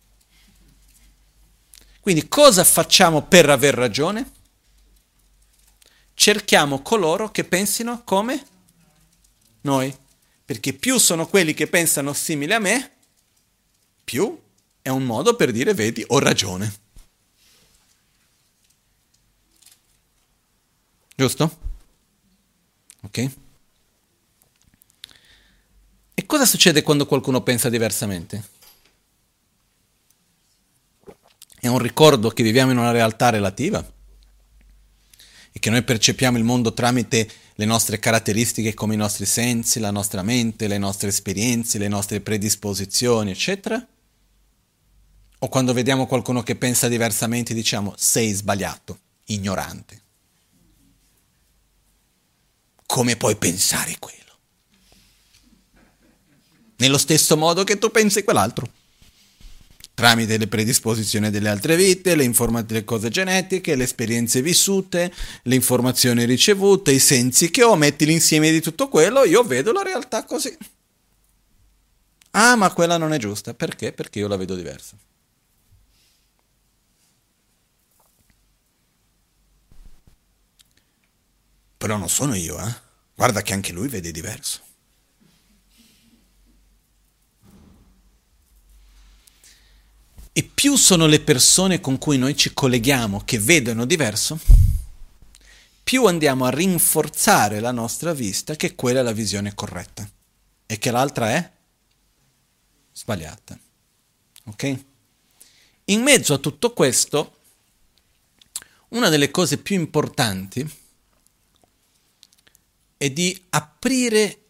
Quindi cosa facciamo per aver ragione? Cerchiamo coloro che pensino come noi. Perché più sono quelli che pensano simile a me, più è un modo per dire, vedi, ho ragione. Giusto? Ok? E cosa succede quando qualcuno pensa diversamente? È un ricordo che viviamo in una realtà relativa e che noi percepiamo il mondo tramite le nostre caratteristiche come i nostri sensi, la nostra mente, le nostre esperienze, le nostre predisposizioni, eccetera? O quando vediamo qualcuno che pensa diversamente diciamo sei sbagliato, ignorante. Come puoi pensare quello? Nello stesso modo che tu pensi quell'altro. Tramite le predisposizioni delle altre vite, le, informa- le cose genetiche, le esperienze vissute, le informazioni ricevute, i sensi che ho, metti l'insieme di tutto quello, io vedo la realtà così. Ah, ma quella non è giusta. Perché? Perché io la vedo diversa. Però non sono io, eh? Guarda che anche lui vede diverso. E più sono le persone con cui noi ci colleghiamo che vedono diverso, più andiamo a rinforzare la nostra vista che quella è la visione corretta e che l'altra è sbagliata. Ok? In mezzo a tutto questo, una delle cose più importanti è di aprire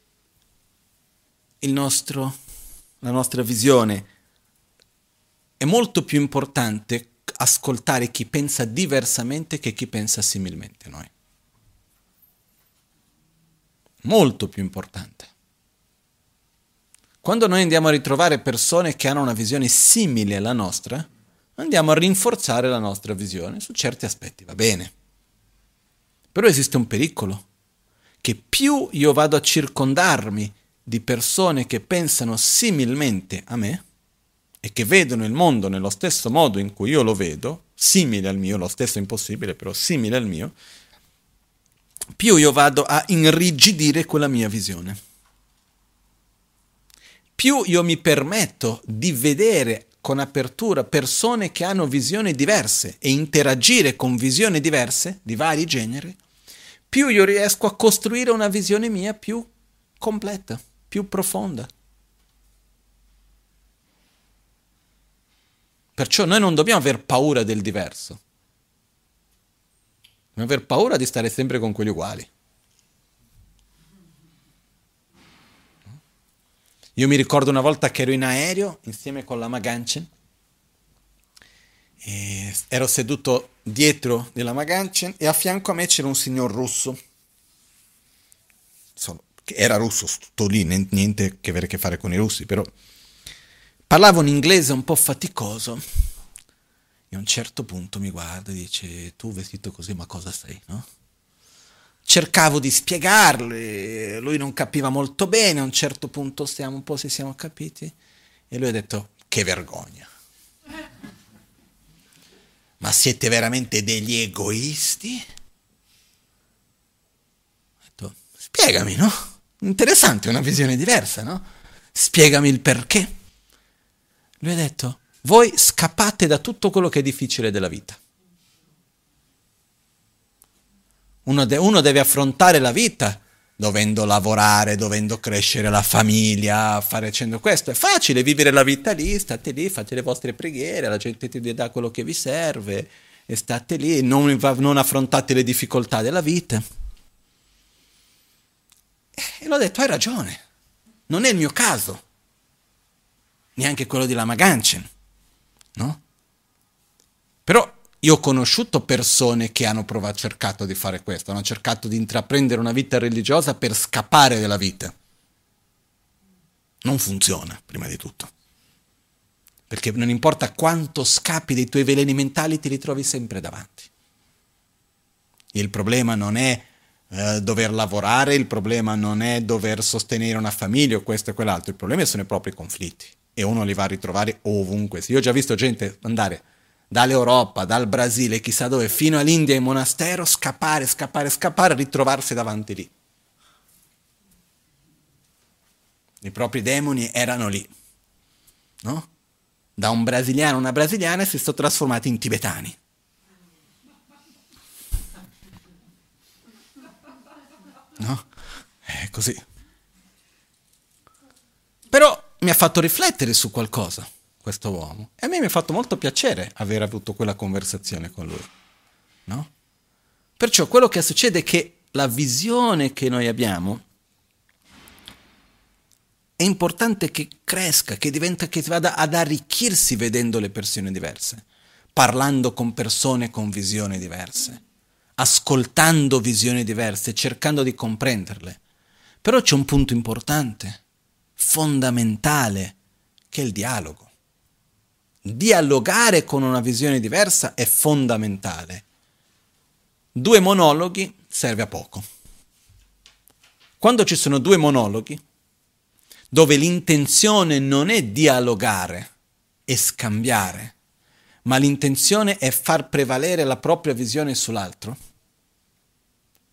nostro, la nostra visione. È molto più importante ascoltare chi pensa diversamente che chi pensa similmente a noi. Molto più importante. Quando noi andiamo a ritrovare persone che hanno una visione simile alla nostra, andiamo a rinforzare la nostra visione su certi aspetti, va bene. Però esiste un pericolo che più io vado a circondarmi di persone che pensano similmente a me e che vedono il mondo nello stesso modo in cui io lo vedo, simile al mio, lo stesso impossibile, però simile al mio, più io vado a inrigidire quella mia visione. Più io mi permetto di vedere con apertura persone che hanno visioni diverse e interagire con visioni diverse di vari generi, più io riesco a costruire una visione mia più completa, più profonda. Perciò noi non dobbiamo aver paura del diverso, dobbiamo aver paura di stare sempre con quelli uguali. Io mi ricordo una volta che ero in aereo insieme con la Maganchen ero seduto dietro della Maganchen e a fianco a me c'era un signor russo. Insomma, era russo, sto lì, niente a che avere a che fare con i russi, però parlava un inglese un po' faticoso E a un certo punto mi guarda e dice, tu vestito così, ma cosa sei, no? Cercavo di spiegarle, lui non capiva molto bene, a un certo punto stiamo un po' se siamo capiti, e lui ha detto, che vergogna. Ma siete veramente degli egoisti? Ho detto, spiegami, no? Interessante, una visione diversa, no? Spiegami il perché. Lui ha detto, voi scappate da tutto quello che è difficile della vita. Uno, de- uno deve affrontare la vita dovendo lavorare, dovendo crescere la famiglia, fare questo. È facile vivere la vita lì, state lì, fate le vostre preghiere, la gente ti dà quello che vi serve e state lì, non, non affrontate le difficoltà della vita. E l'ho detto, hai ragione, non è il mio caso, neanche quello di Lama Ganchen no? Però io ho conosciuto persone che hanno provato, cercato di fare questo, hanno cercato di intraprendere una vita religiosa per scappare dalla vita. Non funziona, prima di tutto. Perché non importa quanto scappi dei tuoi veleni mentali, ti ritrovi sempre davanti. Il problema non è eh, dover lavorare, il problema non è dover sostenere una famiglia o questo e quell'altro, il problema sono i propri conflitti e uno li va a ritrovare ovunque. Io ho già visto gente andare dall'Europa, dal Brasile, chissà dove, fino all'India in monastero, scappare, scappare, scappare, ritrovarsi davanti lì. I propri demoni erano lì, no? Da un brasiliano a una brasiliana si sono trasformati in tibetani. No? È così. Però mi ha fatto riflettere su qualcosa, questo uomo. E a me mi ha fatto molto piacere aver avuto quella conversazione con lui. No? Perciò quello che succede è che la visione che noi abbiamo è importante che cresca, che diventa, che vada ad arricchirsi vedendo le persone diverse, parlando con persone con visioni diverse, ascoltando visioni diverse, cercando di comprenderle. Però c'è un punto importante fondamentale che è il dialogo. Dialogare con una visione diversa è fondamentale. Due monologhi serve a poco. Quando ci sono due monologhi, dove l'intenzione non è dialogare e scambiare, ma l'intenzione è far prevalere la propria visione sull'altro,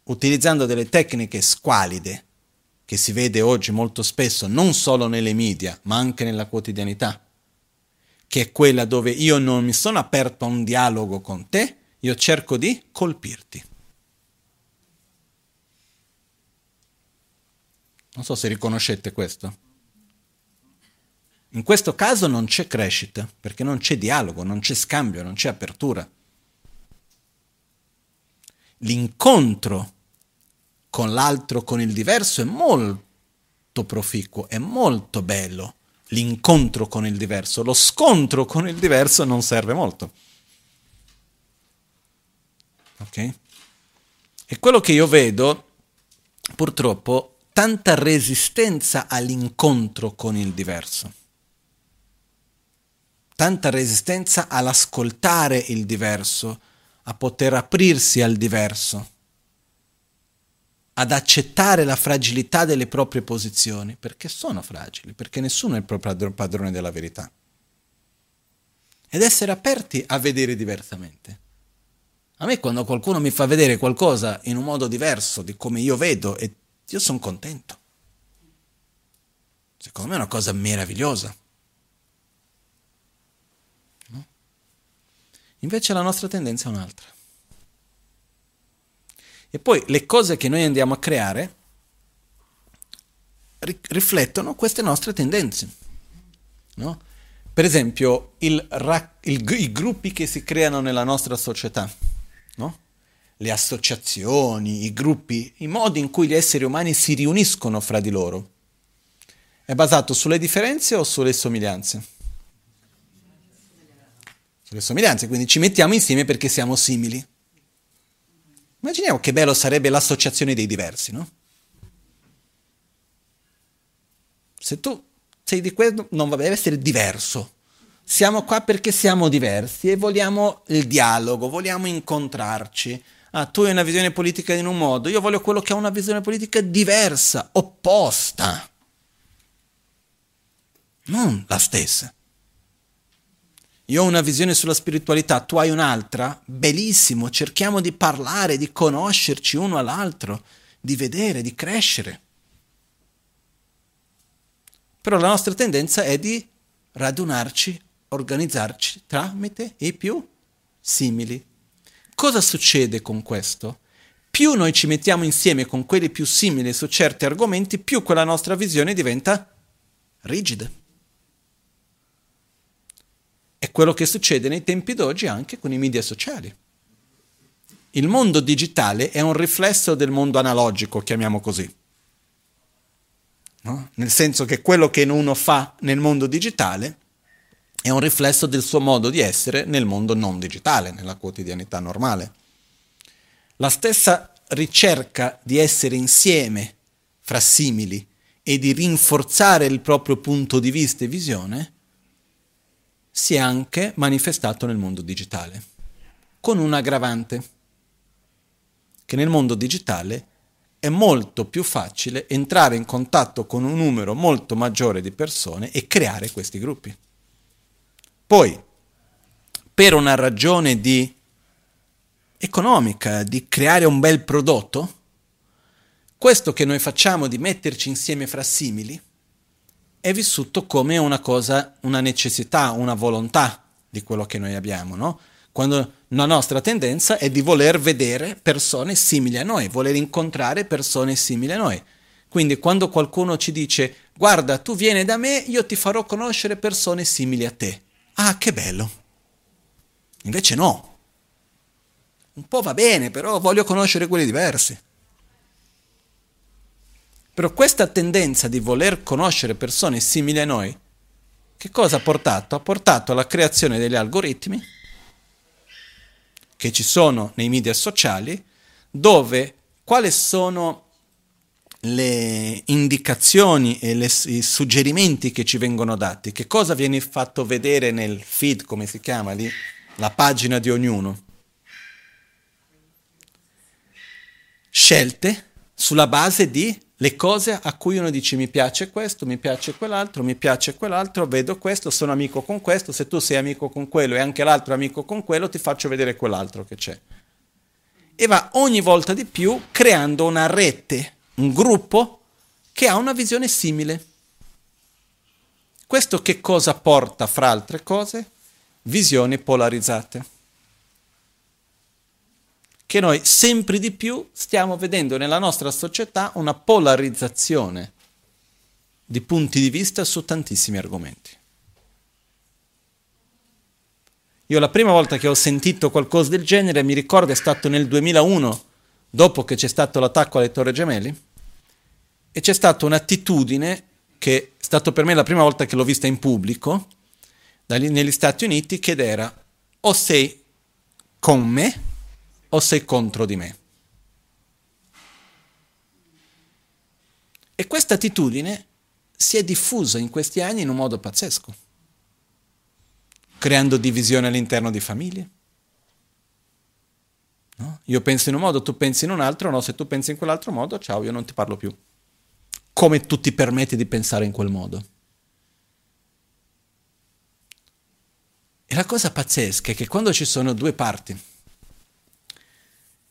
utilizzando delle tecniche squalide, che si vede oggi molto spesso, non solo nelle media, ma anche nella quotidianità, che è quella dove io non mi sono aperto a un dialogo con te, io cerco di colpirti. Non so se riconoscete questo. In questo caso non c'è crescita, perché non c'è dialogo, non c'è scambio, non c'è apertura. L'incontro con l'altro, con il diverso, è molto proficuo, è molto bello l'incontro con il diverso. Lo scontro con il diverso non serve molto. Ok? E quello che io vedo, purtroppo, tanta resistenza all'incontro con il diverso. Tanta resistenza all'ascoltare il diverso, a poter aprirsi al diverso ad accettare la fragilità delle proprie posizioni, perché sono fragili, perché nessuno è il proprio padrone della verità. Ed essere aperti a vedere diversamente. A me quando qualcuno mi fa vedere qualcosa in un modo diverso di come io vedo, io sono contento. Secondo me è una cosa meravigliosa. No? Invece la nostra tendenza è un'altra. E poi le cose che noi andiamo a creare riflettono queste nostre tendenze. No? Per esempio, il, il, i gruppi che si creano nella nostra società, no? le associazioni, i gruppi, i modi in cui gli esseri umani si riuniscono fra di loro. È basato sulle differenze o sulle somiglianze? Sulle somiglianze, quindi ci mettiamo insieme perché siamo simili. Immaginiamo che bello sarebbe l'associazione dei diversi, no? Se tu sei di questo, non va bene, deve essere diverso. Siamo qua perché siamo diversi e vogliamo il dialogo, vogliamo incontrarci. Ah, tu hai una visione politica in un modo, io voglio quello che ha una visione politica diversa, opposta. Non la stessa. Io ho una visione sulla spiritualità, tu hai un'altra, bellissimo, cerchiamo di parlare, di conoscerci uno all'altro, di vedere, di crescere. Però la nostra tendenza è di radunarci, organizzarci tramite i più simili. Cosa succede con questo? Più noi ci mettiamo insieme con quelli più simili su certi argomenti, più quella nostra visione diventa rigida. È quello che succede nei tempi d'oggi anche con i media sociali. Il mondo digitale è un riflesso del mondo analogico, chiamiamo così. No? Nel senso che quello che uno fa nel mondo digitale è un riflesso del suo modo di essere nel mondo non digitale, nella quotidianità normale. La stessa ricerca di essere insieme fra simili e di rinforzare il proprio punto di vista e visione si è anche manifestato nel mondo digitale, con un aggravante, che nel mondo digitale è molto più facile entrare in contatto con un numero molto maggiore di persone e creare questi gruppi. Poi, per una ragione di economica, di creare un bel prodotto, questo che noi facciamo di metterci insieme fra simili è vissuto come una cosa, una necessità, una volontà di quello che noi abbiamo, no? Quando la nostra tendenza è di voler vedere persone simili a noi, voler incontrare persone simili a noi. Quindi quando qualcuno ci dice guarda, tu vieni da me, io ti farò conoscere persone simili a te. Ah, che bello. Invece no. Un po' va bene, però voglio conoscere quelli diversi. Però questa tendenza di voler conoscere persone simili a noi, che cosa ha portato? Ha portato alla creazione degli algoritmi che ci sono nei media sociali, dove quali sono le indicazioni e le, i suggerimenti che ci vengono dati, che cosa viene fatto vedere nel feed, come si chiama lì, la pagina di ognuno. Scelte sulla base di le cose a cui uno dice mi piace questo, mi piace quell'altro, mi piace quell'altro, vedo questo, sono amico con questo, se tu sei amico con quello e anche l'altro è amico con quello, ti faccio vedere quell'altro che c'è. E va ogni volta di più creando una rete, un gruppo che ha una visione simile. Questo che cosa porta, fra altre cose? Visioni polarizzate che noi sempre di più stiamo vedendo nella nostra società una polarizzazione di punti di vista su tantissimi argomenti. Io la prima volta che ho sentito qualcosa del genere, mi ricordo, è stato nel 2001, dopo che c'è stato l'attacco alle Torre Gemelli, e c'è stata un'attitudine che è stata per me la prima volta che l'ho vista in pubblico, negli Stati Uniti, che era o sei con me o sei contro di me? E questa attitudine si è diffusa in questi anni in un modo pazzesco, creando divisione all'interno di famiglie. No? Io penso in un modo, tu pensi in un altro, no, se tu pensi in quell'altro modo, ciao, io non ti parlo più. Come tu ti permetti di pensare in quel modo? E la cosa pazzesca è che quando ci sono due parti,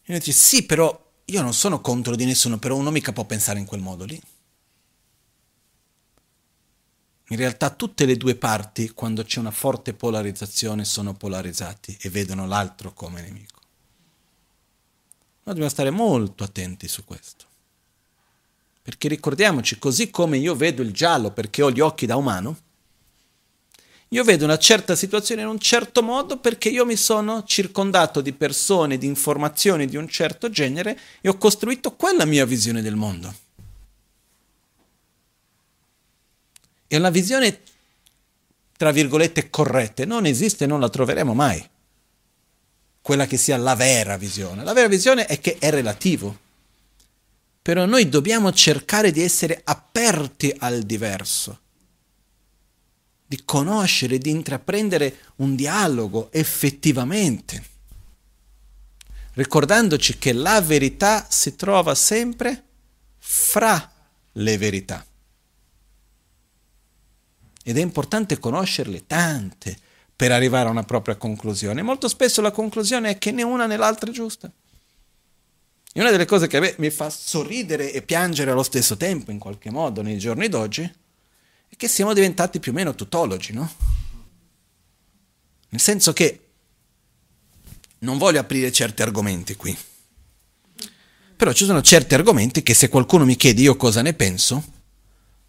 e uno dice, sì, però io non sono contro di nessuno, però uno mica può pensare in quel modo lì. In realtà tutte le due parti, quando c'è una forte polarizzazione, sono polarizzati e vedono l'altro come nemico. Noi dobbiamo stare molto attenti su questo. Perché ricordiamoci, così come io vedo il giallo perché ho gli occhi da umano, io vedo una certa situazione in un certo modo perché io mi sono circondato di persone, di informazioni di un certo genere e ho costruito quella mia visione del mondo. E una visione, tra virgolette, corretta non esiste e non la troveremo mai. Quella che sia la vera visione. La vera visione è che è relativo. Però noi dobbiamo cercare di essere aperti al diverso di conoscere, di intraprendere un dialogo effettivamente, ricordandoci che la verità si trova sempre fra le verità. Ed è importante conoscerle tante per arrivare a una propria conclusione. Molto spesso la conclusione è che né una né l'altra è giusta. E una delle cose che a me mi fa sorridere e piangere allo stesso tempo, in qualche modo, nei giorni d'oggi, è che siamo diventati più o meno tutologi, no? Nel senso che non voglio aprire certi argomenti qui, però ci sono certi argomenti che se qualcuno mi chiede io cosa ne penso,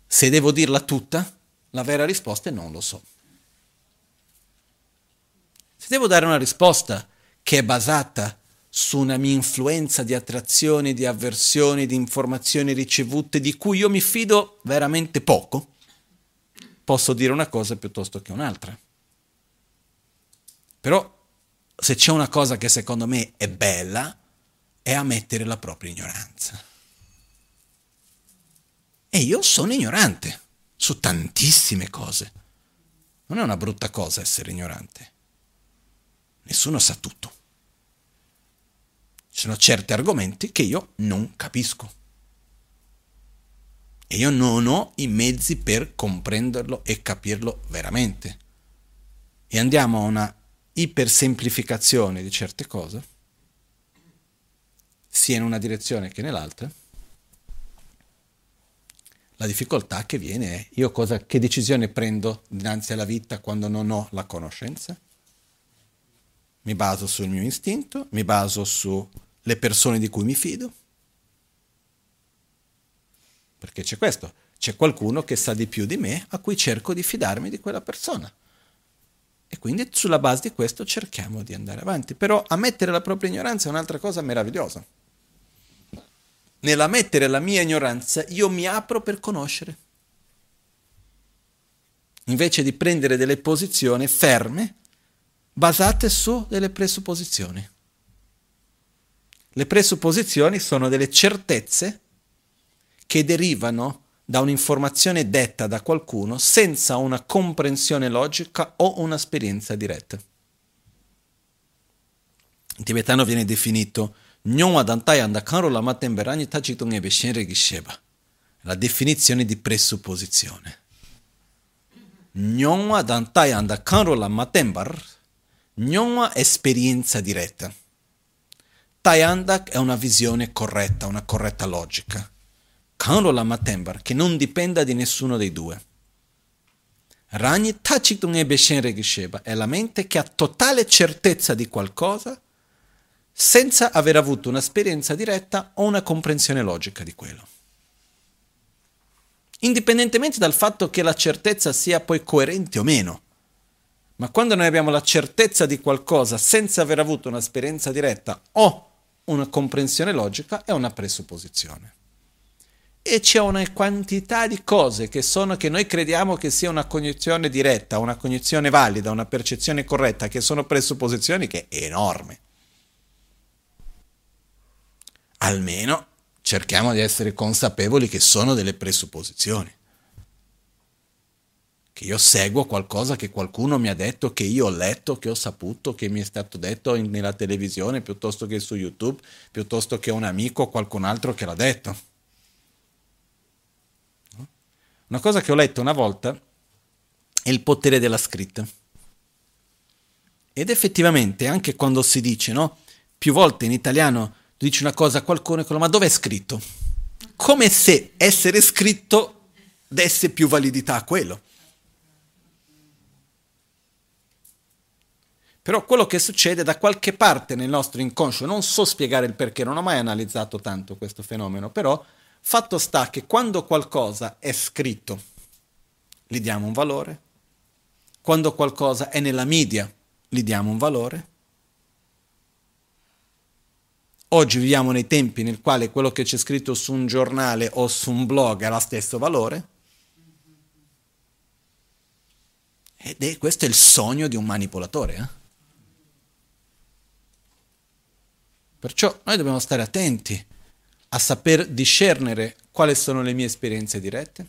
se devo dirla tutta, la vera risposta è non lo so. Se devo dare una risposta che è basata su una mia influenza di attrazioni, di avversioni, di informazioni ricevute di cui io mi fido veramente poco, posso dire una cosa piuttosto che un'altra. Però se c'è una cosa che secondo me è bella, è ammettere la propria ignoranza. E io sono ignorante su tantissime cose. Non è una brutta cosa essere ignorante. Nessuno sa tutto. Ci sono certi argomenti che io non capisco. E io non ho i mezzi per comprenderlo e capirlo veramente. E andiamo a una ipersemplificazione di certe cose, sia in una direzione che nell'altra la difficoltà che viene è io cosa, che decisione prendo dinanzi alla vita quando non ho la conoscenza? Mi baso sul mio istinto, mi baso sulle persone di cui mi fido. Perché c'è questo, c'è qualcuno che sa di più di me a cui cerco di fidarmi di quella persona. E quindi sulla base di questo cerchiamo di andare avanti. Però ammettere la propria ignoranza è un'altra cosa meravigliosa nell'ammettere la mia ignoranza, io mi apro per conoscere. Invece di prendere delle posizioni ferme, basate su delle presupposizioni. Le presupposizioni sono delle certezze che derivano da un'informazione detta da qualcuno senza una comprensione logica o un'esperienza diretta. In tibetano viene definito la definizione di presupposizione. Nyongwa dantai anda kanro la matembar. Nyongwa esperienza diretta. Tayandak è una visione corretta, una corretta logica. Kanro la matembar, che non dipenda di nessuno dei due. Ragni tacitung ebe shenre gisheba è la mente che ha totale certezza di qualcosa senza aver avuto un'esperienza diretta o una comprensione logica di quello. Indipendentemente dal fatto che la certezza sia poi coerente o meno. Ma quando noi abbiamo la certezza di qualcosa senza aver avuto un'esperienza diretta o una comprensione logica, è una presupposizione. E c'è una quantità di cose che sono che noi crediamo che sia una cognizione diretta, una cognizione valida, una percezione corretta, che sono presupposizioni che è enorme almeno cerchiamo di essere consapevoli che sono delle presupposizioni. Che io seguo qualcosa che qualcuno mi ha detto, che io ho letto, che ho saputo, che mi è stato detto in, nella televisione, piuttosto che su YouTube, piuttosto che un amico o qualcun altro che l'ha detto. Una cosa che ho letto una volta è il potere della scritta. Ed effettivamente, anche quando si dice, no? Più volte in italiano dici una cosa a qualcuno e quello, ma dove è scritto? Come se essere scritto desse più validità a quello. Però quello che succede da qualche parte nel nostro inconscio, non so spiegare il perché, non ho mai analizzato tanto questo fenomeno, però fatto sta che quando qualcosa è scritto, gli diamo un valore, quando qualcosa è nella media, gli diamo un valore, Oggi viviamo nei tempi nel quale quello che c'è scritto su un giornale o su un blog ha lo stesso valore. Ed è questo è il sogno di un manipolatore. Eh? Perciò noi dobbiamo stare attenti a saper discernere quali sono le mie esperienze dirette,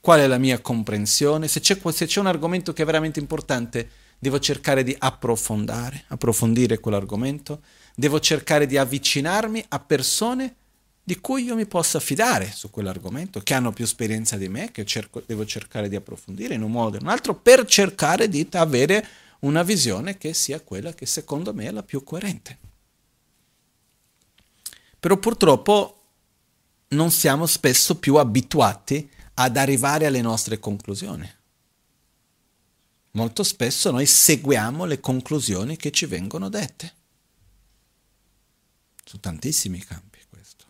qual è la mia comprensione, se c'è, se c'è un argomento che è veramente importante, devo cercare di approfondire, approfondire quell'argomento, devo cercare di avvicinarmi a persone di cui io mi possa fidare su quell'argomento, che hanno più esperienza di me, che cerco, devo cercare di approfondire in un modo o in un altro, per cercare di avere una visione che sia quella che secondo me è la più coerente. Però purtroppo non siamo spesso più abituati ad arrivare alle nostre conclusioni. Molto spesso noi seguiamo le conclusioni che ci vengono dette. Su tantissimi campi questo.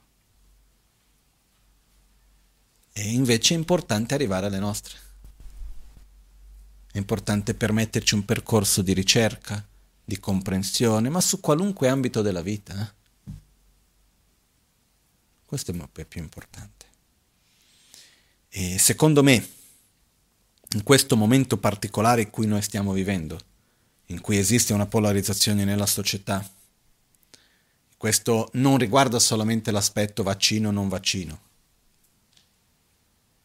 E invece è importante arrivare alle nostre. È importante permetterci un percorso di ricerca, di comprensione, ma su qualunque ambito della vita. Eh? Questo è più importante. E secondo me, in questo momento particolare in cui noi stiamo vivendo, in cui esiste una polarizzazione nella società, questo non riguarda solamente l'aspetto vaccino o non vaccino.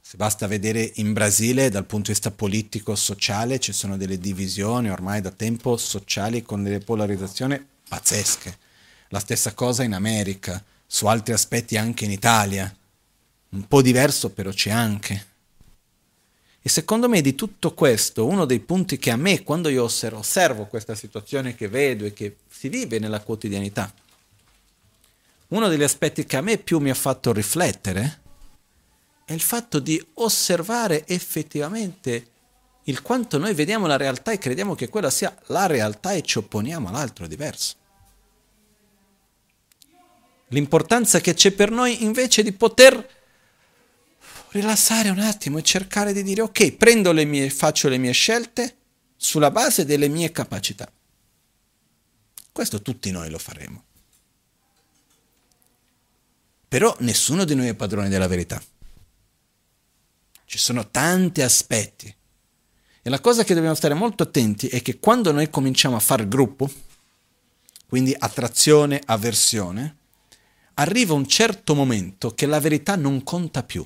Se basta vedere in Brasile dal punto di vista politico, sociale, ci sono delle divisioni ormai da tempo sociali con delle polarizzazioni pazzesche. La stessa cosa in America, su altri aspetti anche in Italia. Un po' diverso però c'è anche. E secondo me di tutto questo, uno dei punti che a me, quando io osservo, questa situazione che vedo e che si vive nella quotidianità, uno degli aspetti che a me più mi ha fatto riflettere è il fatto di osservare effettivamente il quanto noi vediamo la realtà e crediamo che quella sia la realtà e ci opponiamo all'altro diverso l'importanza che c'è per noi invece di poter rilassare un attimo e cercare di dire ok, prendo le mie, faccio le mie scelte sulla base delle mie capacità. Questo tutti noi lo faremo. Però nessuno di noi è padrone della verità. Ci sono tanti aspetti. E la cosa che dobbiamo stare molto attenti è che quando noi cominciamo a fare gruppo, quindi attrazione, avversione, arriva un certo momento che la verità non conta più,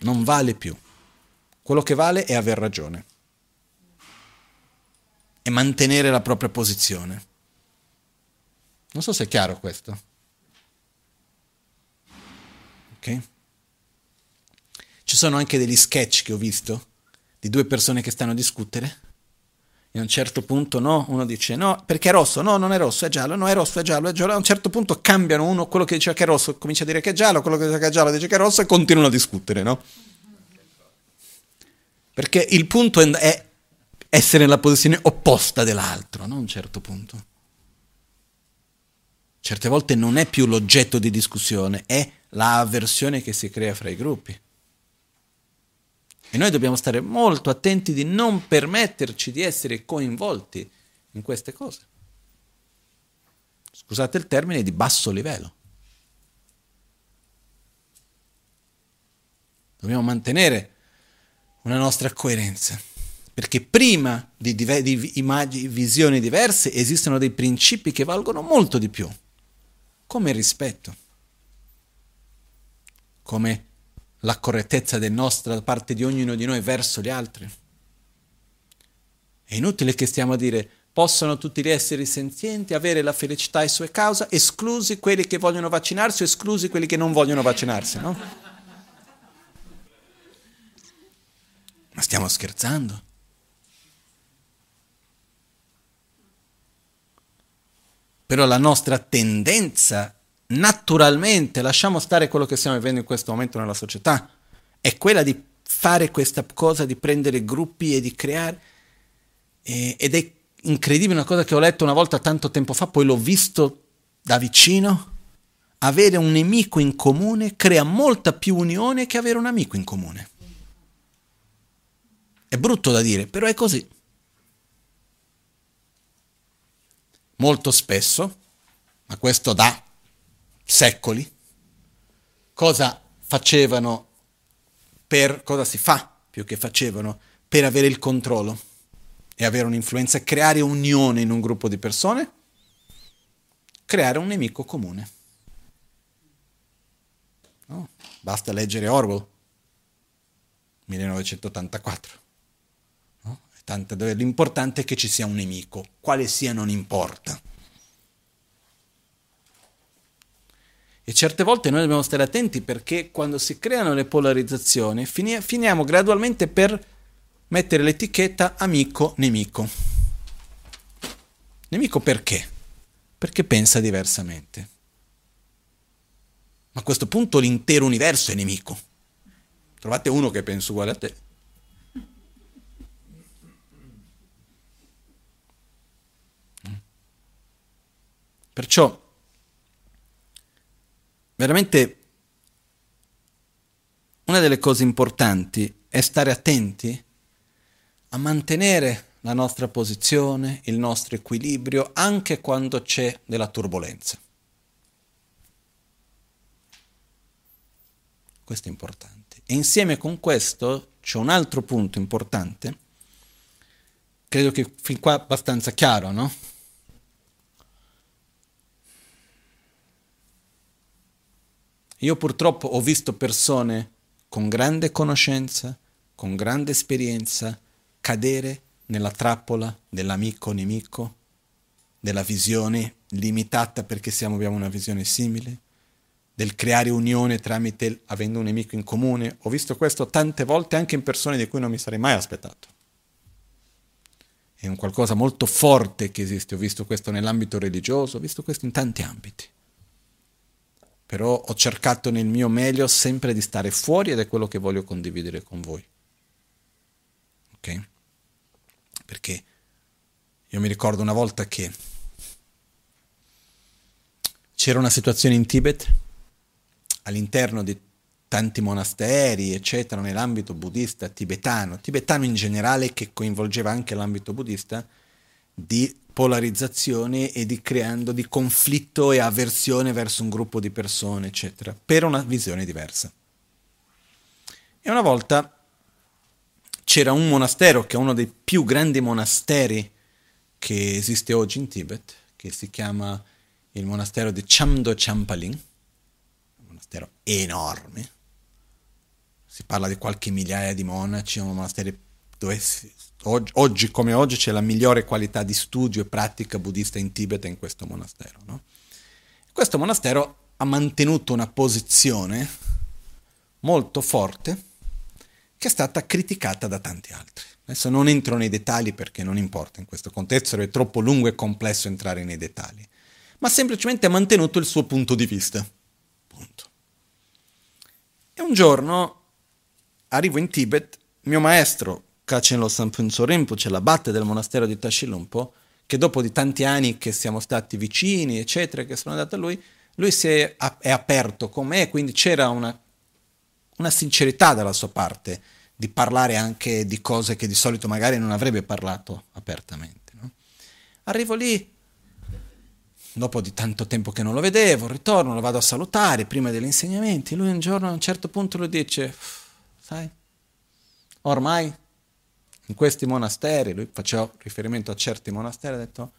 non vale più. Quello che vale è aver ragione e mantenere la propria posizione. Non so se è chiaro questo. Ok? Ci sono anche degli sketch che ho visto di due persone che stanno a discutere e a un certo punto no, uno dice no, perché è rosso, no, non è rosso, è giallo, no, è rosso, è giallo, è giallo. A un certo punto cambiano uno, quello che dice che è rosso comincia a dire che è giallo, quello che dice che è giallo dice che è rosso e continuano a discutere, no? Perché il punto è essere nella posizione opposta dell'altro, no? A un certo punto. Certe volte non è più l'oggetto di discussione, è l'avversione che si crea fra i gruppi. E noi dobbiamo stare molto attenti di non permetterci di essere coinvolti in queste cose. Scusate il termine di basso livello. Dobbiamo mantenere una nostra coerenza, perché prima di, div- di immagini, visioni diverse esistono dei principi che valgono molto di più, come il rispetto, come la correttezza del nostro da parte di ognuno di noi verso gli altri. È inutile che stiamo a dire possono tutti gli esseri senzienti avere la felicità e sue cause, esclusi quelli che vogliono vaccinarsi o esclusi quelli che non vogliono vaccinarsi, no? Ma stiamo scherzando? Però la nostra tendenza naturalmente, lasciamo stare quello che stiamo vivendo in questo momento nella società, è quella di fare questa cosa, di prendere gruppi e di creare. E, ed è incredibile una cosa che ho letto una volta tanto tempo fa, poi l'ho visto da vicino. Avere un nemico in comune crea molta più unione che avere un amico in comune. È brutto da dire, però è così. Molto spesso, ma questo dà secoli, cosa facevano per, cosa si fa più che facevano per avere il controllo e avere un'influenza, creare unione in un gruppo di persone, creare un nemico comune. No? Basta leggere Orwell. 1984. No? L'importante è che ci sia un nemico, quale sia non importa. E certe volte noi dobbiamo stare attenti perché quando si creano le polarizzazioni finiamo gradualmente per mettere l'etichetta amico-nemico. Nemico perché? Perché pensa diversamente. Ma a questo punto l'intero universo è nemico. Trovate uno che pensa uguale a te. Perciò veramente una delle cose importanti è stare attenti a mantenere la nostra posizione, il nostro equilibrio, anche quando c'è della turbolenza. Questo è importante. E insieme con questo c'è un altro punto importante, credo che fin qua abbastanza chiaro, no? Io purtroppo ho visto persone con grande conoscenza, con grande esperienza, cadere nella trappola dell'amico-nemico, della visione limitata perché siamo, abbiamo una visione simile, del creare unione tramite avendo un nemico in comune. Ho visto questo tante volte anche in persone di cui non mi sarei mai aspettato. È un qualcosa molto forte che esiste, ho visto questo nell'ambito religioso, ho visto questo in tanti ambiti però ho cercato nel mio meglio sempre di stare fuori ed è quello che voglio condividere con voi. Ok? Perché io mi ricordo una volta che c'era una situazione in Tibet all'interno di tanti monasteri, eccetera, nell'ambito buddista tibetano, tibetano in generale che coinvolgeva anche l'ambito buddista, di polarizzazione e di creando di conflitto e avversione verso un gruppo di persone, eccetera, per una visione diversa. E una volta c'era un monastero che è uno dei più grandi monasteri che esiste oggi in Tibet, che si chiama il monastero di Chamdo Champalin, un monastero enorme, si parla di qualche migliaia di monaci, un monastero dove si, oggi come oggi c'è la migliore qualità di studio e pratica buddista in Tibet in questo monastero. No? Questo monastero ha mantenuto una posizione molto forte che è stata criticata da tanti altri. Adesso non entro nei dettagli perché non importa in questo contesto, è troppo lungo e complesso entrare nei dettagli, ma semplicemente ha mantenuto il suo punto di vista. Punto. E un giorno arrivo in Tibet, mio maestro Kachen Lo Sampunso Rinpoche, l'abate del monastero di Tashilumpo, che dopo di tanti anni che siamo stati vicini, eccetera, che sono andato a lui, lui si è, è aperto con me, quindi c'era una, una sincerità dalla sua parte di parlare anche di cose che di solito magari non avrebbe parlato apertamente. No? Arrivo lì, dopo di tanto tempo che non lo vedevo, ritorno, lo vado a salutare prima degli insegnamenti, lui un giorno a un certo punto lo dice, sai, ormai in questi monasteri, lui faceva riferimento a certi monasteri, ha detto,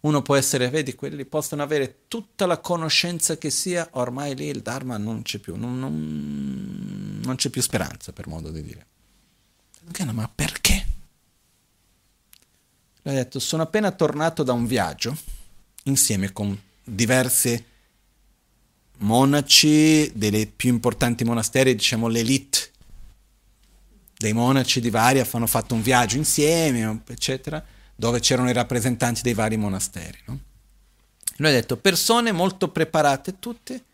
uno può essere, vedi, quelli possono avere tutta la conoscenza che sia, ormai lì il Dharma non c'è più, non, non, non c'è più speranza, per modo di dire. Ma perché? Lui ha detto, sono appena tornato da un viaggio, insieme con diversi monaci dei più importanti monasteri, diciamo l'elite dei monaci di varia hanno fatto un viaggio insieme, eccetera, dove c'erano i rappresentanti dei vari monasteri. No? Lui ha detto persone molto preparate tutte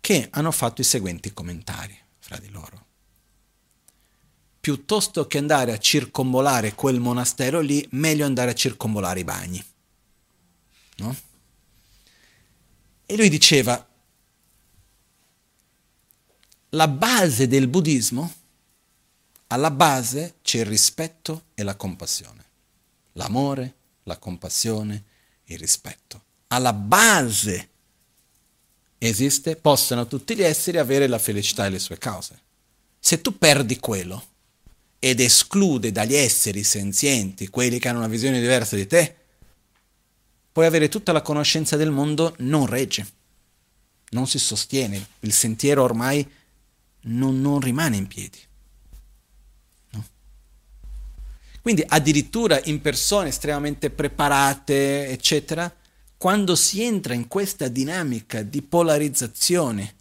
che hanno fatto i seguenti commentari fra di loro. Piuttosto che andare a circombolare quel monastero lì, meglio andare a circombolare i bagni. No? E lui diceva, la base del buddismo alla base c'è il rispetto e la compassione. L'amore, la compassione, il rispetto. Alla base esiste, possono tutti gli esseri avere la felicità e le sue cause. Se tu perdi quello ed esclude dagli esseri senzienti quelli che hanno una visione diversa di te, puoi avere tutta la conoscenza del mondo, non regge, non si sostiene, il sentiero ormai non, non rimane in piedi. Quindi addirittura in persone estremamente preparate, eccetera, quando si entra in questa dinamica di polarizzazione,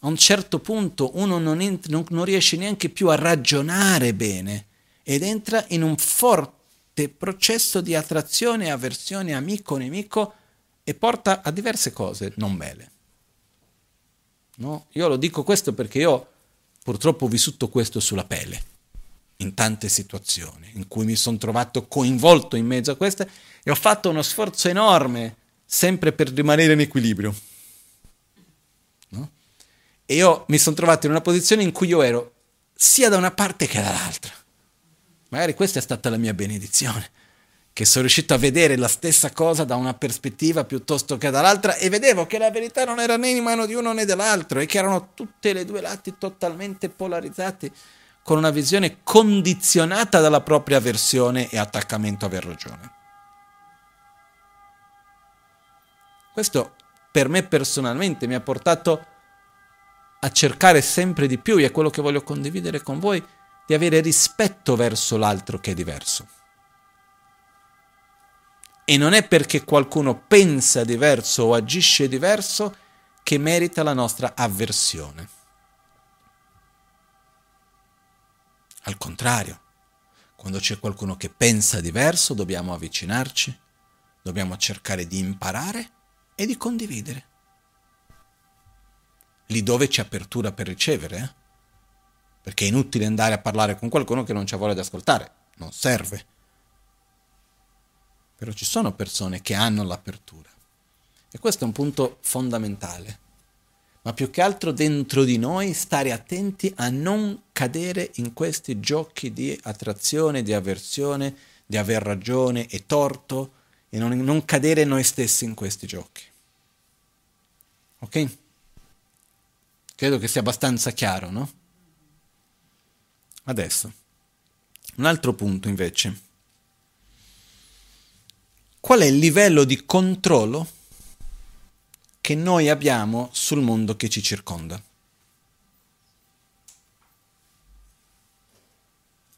a un certo punto uno non, ent- non, non riesce neanche più a ragionare bene ed entra in un forte processo di attrazione avversione amico-nemico e porta a diverse cose non belle. No? Io lo dico questo perché io purtroppo ho vissuto questo sulla pelle, in tante situazioni in cui mi sono trovato coinvolto in mezzo a queste e ho fatto uno sforzo enorme sempre per rimanere in equilibrio. No? E io mi sono trovato in una posizione in cui io ero sia da una parte che dall'altra. Magari questa è stata la mia benedizione che sono riuscito a vedere la stessa cosa da una prospettiva piuttosto che dall'altra e vedevo che la verità non era né in mano di uno né dell'altro e che erano tutte le due lati totalmente polarizzati con una visione condizionata dalla propria avversione e attaccamento a aver ragione. Questo per me personalmente mi ha portato a cercare sempre di più, e è quello che voglio condividere con voi, di avere rispetto verso l'altro che è diverso. E non è perché qualcuno pensa diverso o agisce diverso che merita la nostra avversione. Al contrario, quando c'è qualcuno che pensa diverso dobbiamo avvicinarci, dobbiamo cercare di imparare e di condividere. Lì dove c'è apertura per ricevere, eh? perché è inutile andare a parlare con qualcuno che non c'ha voglia di ascoltare, non serve. Però ci sono persone che hanno l'apertura. E questo è un punto fondamentale. Ma più che altro dentro di noi stare attenti a non cadere in questi giochi di attrazione, di avversione, di aver ragione e torto e non, non cadere noi stessi in questi giochi. Ok? Credo che sia abbastanza chiaro, no? Adesso, un altro punto invece qual è il livello di controllo che noi abbiamo sul mondo che ci circonda.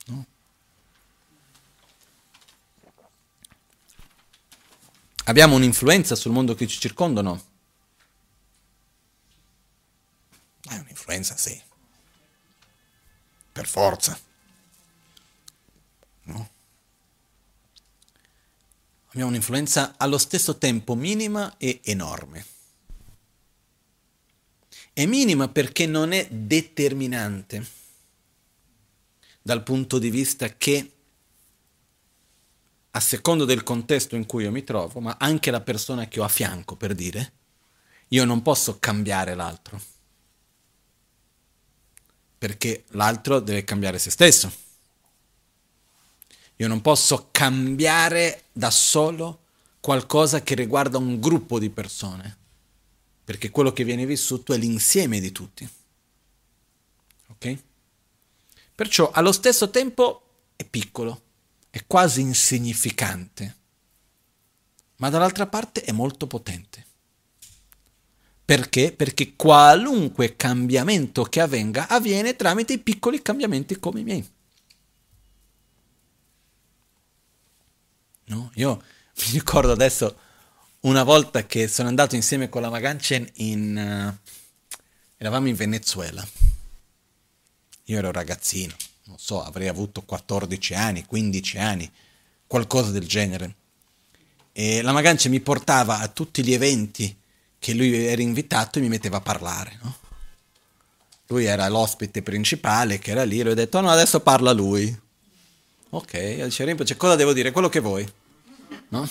No? Abbiamo un'influenza sul mondo che ci circonda o no? È un'influenza, sì. Per forza. No? abbiamo un'influenza allo stesso tempo minima e enorme. È minima perché non è determinante dal punto di vista che a secondo del contesto in cui io mi trovo, ma anche la persona che ho a fianco, per dire, io non posso cambiare l'altro, perché l'altro deve cambiare se stesso. Io non posso cambiare da solo qualcosa che riguarda un gruppo di persone, perché quello che viene vissuto è l'insieme di tutti. Ok? Perciò allo stesso tempo è piccolo, è quasi insignificante, ma dall'altra parte è molto potente. Perché? Perché qualunque cambiamento che avvenga avviene tramite i piccoli cambiamenti come i miei. No? Io mi ricordo adesso una volta che sono andato insieme con la Maganchen in... Uh, eravamo in Venezuela. Io ero ragazzino, non so, avrei avuto 14 anni, 15 anni, qualcosa del genere. E la Maganchen mi portava a tutti gli eventi che lui era invitato e mi metteva a parlare, no? Lui era l'ospite principale che era lì, e ho detto no, adesso parla lui. Ok, dice Rinpoche, cosa devo dire? Quello che vuoi. No?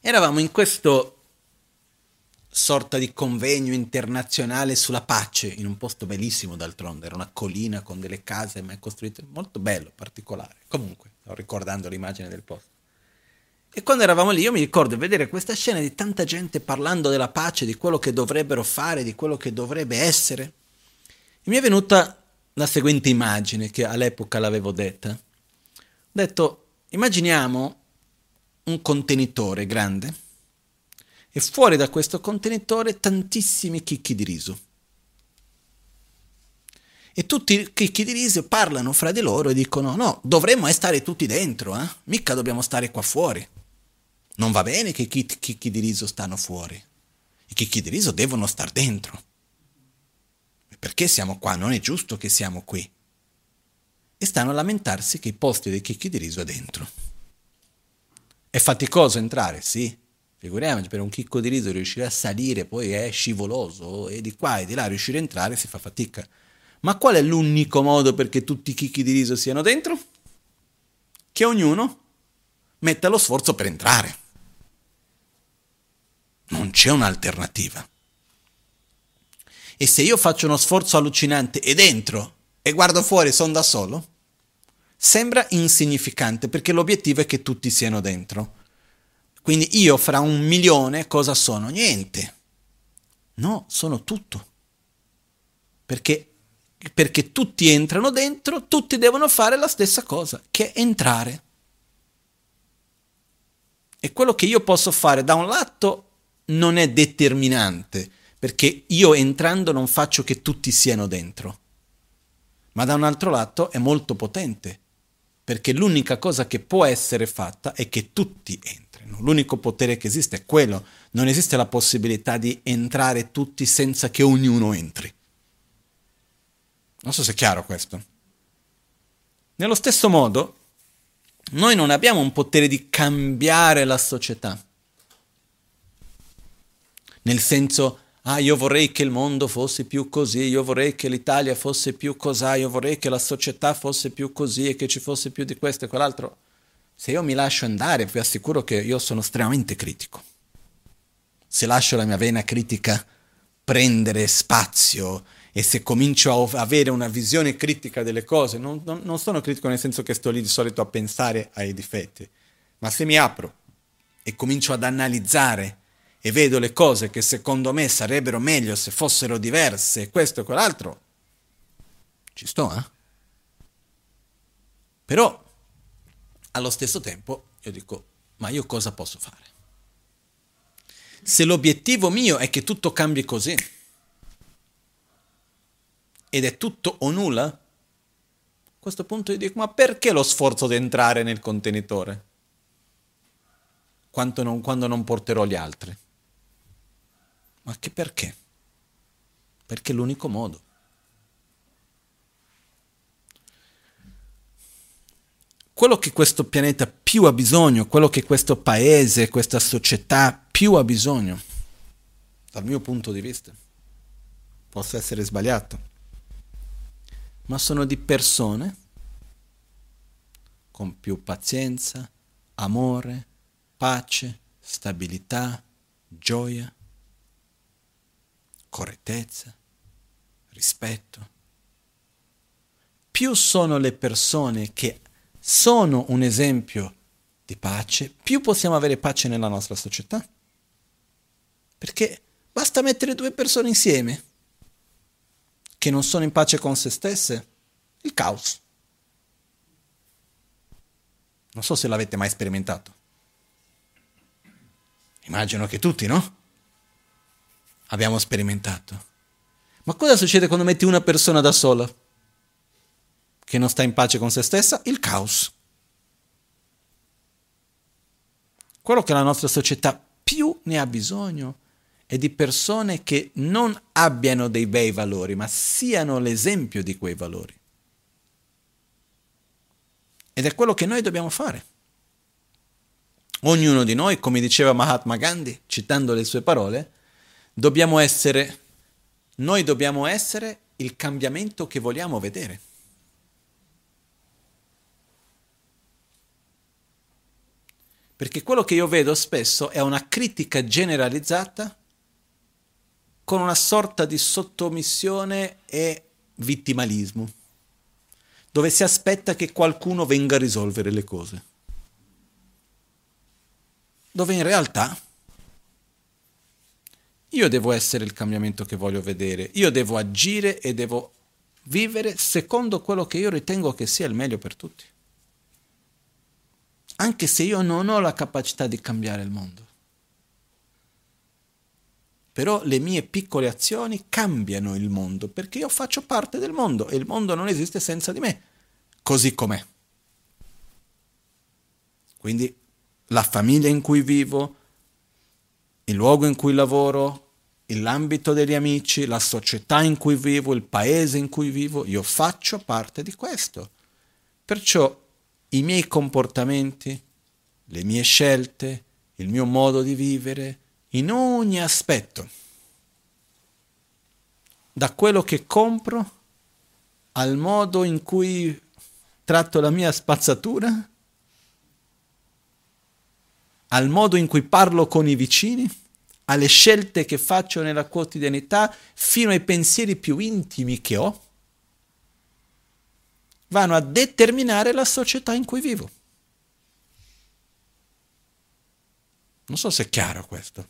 Eravamo in questo sorta di convegno internazionale sulla pace, in un posto bellissimo d'altronde, era una collina con delle case mai costruite, molto bello, particolare. Comunque, sto ricordando l'immagine del posto. E quando eravamo lì io mi ricordo vedere questa scena di tanta gente parlando della pace, di quello che dovrebbero fare, di quello che dovrebbe essere. E mi è venuta la seguente immagine che all'epoca l'avevo detta. Ho detto, immaginiamo un contenitore grande e fuori da questo contenitore tantissimi chicchi di riso. E tutti i chicchi di riso parlano fra di loro e dicono no, dovremmo stare tutti dentro, eh? mica dobbiamo stare qua fuori. Non va bene che i chicchi di riso stanno fuori. I chicchi di riso devono star dentro. Perché siamo qua? Non è giusto che siamo qui. E stanno a lamentarsi che i posti dei chicchi di riso è dentro. È faticoso entrare, sì. Figuriamoci, per un chicco di riso riuscire a salire poi è scivoloso e di qua e di là riuscire a entrare si fa fatica. Ma qual è l'unico modo perché tutti i chicchi di riso siano dentro? Che ognuno metta lo sforzo per entrare. Non c'è un'alternativa. E se io faccio uno sforzo allucinante e dentro e guardo fuori sono da solo, sembra insignificante perché l'obiettivo è che tutti siano dentro. Quindi io fra un milione cosa sono? Niente. No, sono tutto. Perché, perché tutti entrano dentro, tutti devono fare la stessa cosa, che è entrare. E quello che io posso fare da un lato non è determinante, perché io entrando non faccio che tutti siano dentro, ma da un altro lato è molto potente, perché l'unica cosa che può essere fatta è che tutti entrino, l'unico potere che esiste è quello, non esiste la possibilità di entrare tutti senza che ognuno entri. Non so se è chiaro questo. Nello stesso modo, noi non abbiamo un potere di cambiare la società. Nel senso, ah, io vorrei che il mondo fosse più così, io vorrei che l'Italia fosse più così, io vorrei che la società fosse più così e che ci fosse più di questo e quell'altro. Se io mi lascio andare, vi assicuro che io sono estremamente critico. Se lascio la mia vena critica prendere spazio e se comincio a avere una visione critica delle cose, non, non, non sono critico nel senso che sto lì di solito a pensare ai difetti, ma se mi apro e comincio ad analizzare e vedo le cose che secondo me sarebbero meglio se fossero diverse, questo e quell'altro, ci sto, eh? Però allo stesso tempo io dico, ma io cosa posso fare? Se l'obiettivo mio è che tutto cambi così, ed è tutto o nulla, a questo punto io dico, ma perché lo sforzo di entrare nel contenitore? Non, quando non porterò gli altri? Ma che perché? Perché è l'unico modo. Quello che questo pianeta più ha bisogno, quello che questo paese, questa società più ha bisogno, dal mio punto di vista, posso essere sbagliato, ma sono di persone con più pazienza, amore, pace, stabilità, gioia correttezza, rispetto. Più sono le persone che sono un esempio di pace, più possiamo avere pace nella nostra società. Perché basta mettere due persone insieme che non sono in pace con se stesse, il caos. Non so se l'avete mai sperimentato. Immagino che tutti, no? Abbiamo sperimentato. Ma cosa succede quando metti una persona da sola? Che non sta in pace con se stessa? Il caos. Quello che la nostra società più ne ha bisogno è di persone che non abbiano dei bei valori, ma siano l'esempio di quei valori. Ed è quello che noi dobbiamo fare. Ognuno di noi, come diceva Mahatma Gandhi, citando le sue parole, dobbiamo essere, noi dobbiamo essere il cambiamento che vogliamo vedere. Perché quello che io vedo spesso è una critica generalizzata con una sorta di sottomissione e vittimalismo, dove si aspetta che qualcuno venga a risolvere le cose. Dove in realtà io devo essere il cambiamento che voglio vedere, io devo agire e devo vivere secondo quello che io ritengo che sia il meglio per tutti. Anche se io non ho la capacità di cambiare il mondo. però le mie piccole azioni cambiano il mondo, perché io faccio parte del mondo e il mondo non esiste senza di me, così com'è. Quindi la famiglia in cui vivo, il luogo in cui lavoro, l'ambito degli amici, la società in cui vivo, il paese in cui vivo, io faccio parte di questo. Perciò i miei comportamenti, le mie scelte, il mio modo di vivere, in ogni aspetto, da quello che compro al modo in cui tratto la mia spazzatura, al modo in cui parlo con i vicini, alle scelte che faccio nella quotidianità, fino ai pensieri più intimi che ho, vanno a determinare la società in cui vivo. Non so se è chiaro questo.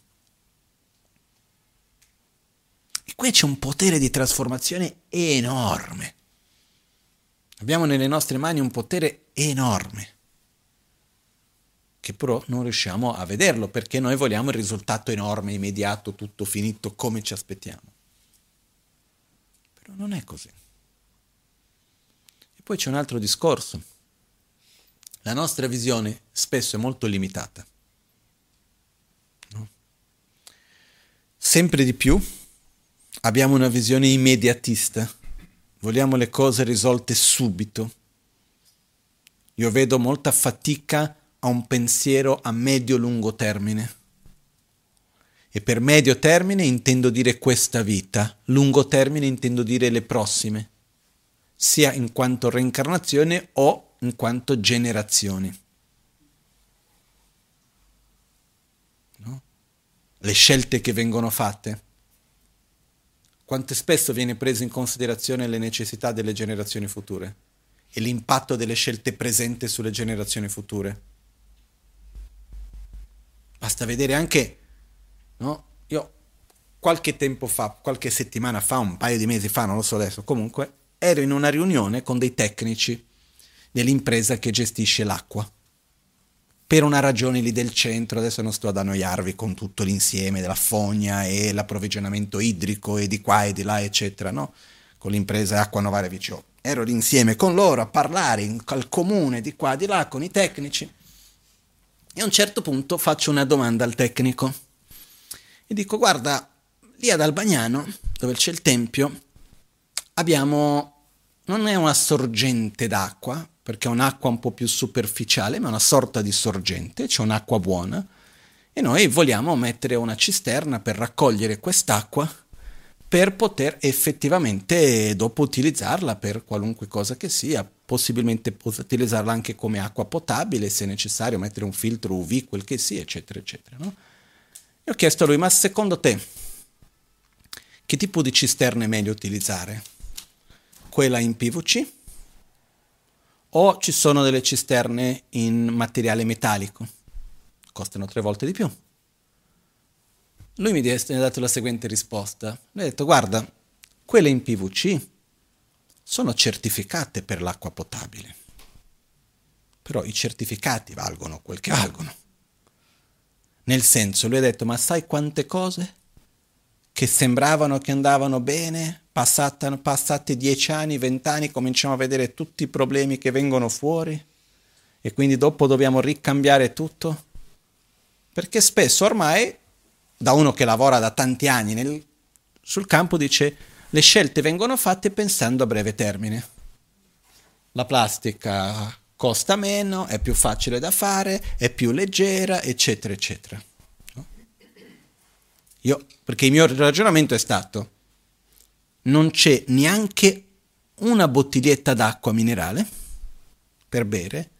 E qui c'è un potere di trasformazione enorme. Abbiamo nelle nostre mani un potere enorme che però non riusciamo a vederlo perché noi vogliamo il risultato enorme, immediato, tutto finito come ci aspettiamo. Però non è così. E poi c'è un altro discorso. La nostra visione spesso è molto limitata. No? Sempre di più abbiamo una visione immediatista, vogliamo le cose risolte subito. Io vedo molta fatica a un pensiero a medio-lungo termine. E per medio termine intendo dire questa vita, lungo termine intendo dire le prossime, sia in quanto reincarnazione o in quanto generazioni. No? Le scelte che vengono fatte. Quante spesso viene preso in considerazione le necessità delle generazioni future e l'impatto delle scelte presenti sulle generazioni future. Basta vedere anche, no? Io qualche tempo fa, qualche settimana fa, un paio di mesi fa, non lo so adesso, comunque, ero in una riunione con dei tecnici dell'impresa che gestisce l'acqua. Per una ragione lì del centro, adesso non sto ad annoiarvi con tutto l'insieme della fogna e l'approvvigionamento idrico e di qua e di là, eccetera, no? Con l'impresa Acqua Novare Vicino. Ero lì insieme con loro a parlare in, al comune di qua e di là con i tecnici e a un certo punto faccio una domanda al tecnico. E dico guarda, lì ad Albagnano, dove c'è il tempio, abbiamo, non è una sorgente d'acqua, perché è un'acqua un po' più superficiale, ma è una sorta di sorgente, c'è un'acqua buona, e noi vogliamo mettere una cisterna per raccogliere quest'acqua per poter effettivamente dopo utilizzarla per qualunque cosa che sia, possibilmente utilizzarla anche come acqua potabile se necessario, mettere un filtro UV, quel che sia, eccetera, eccetera. No? E ho chiesto a lui, ma secondo te che tipo di cisterna è meglio utilizzare? Quella in PVC? O ci sono delle cisterne in materiale metallico? Costano tre volte di più. Lui mi ha dato la seguente risposta. Lui ha detto, guarda, quelle in PVC sono certificate per l'acqua potabile. Però i certificati valgono quel che valgono. Nel senso, lui ha detto, ma sai quante cose che sembravano che andavano bene, passati, passati dieci anni, vent'anni, cominciamo a vedere tutti i problemi che vengono fuori e quindi dopo dobbiamo ricambiare tutto? Perché spesso ormai da uno che lavora da tanti anni nel, sul campo, dice le scelte vengono fatte pensando a breve termine. La plastica costa meno, è più facile da fare, è più leggera, eccetera, eccetera. Io, perché il mio ragionamento è stato, non c'è neanche una bottiglietta d'acqua minerale per bere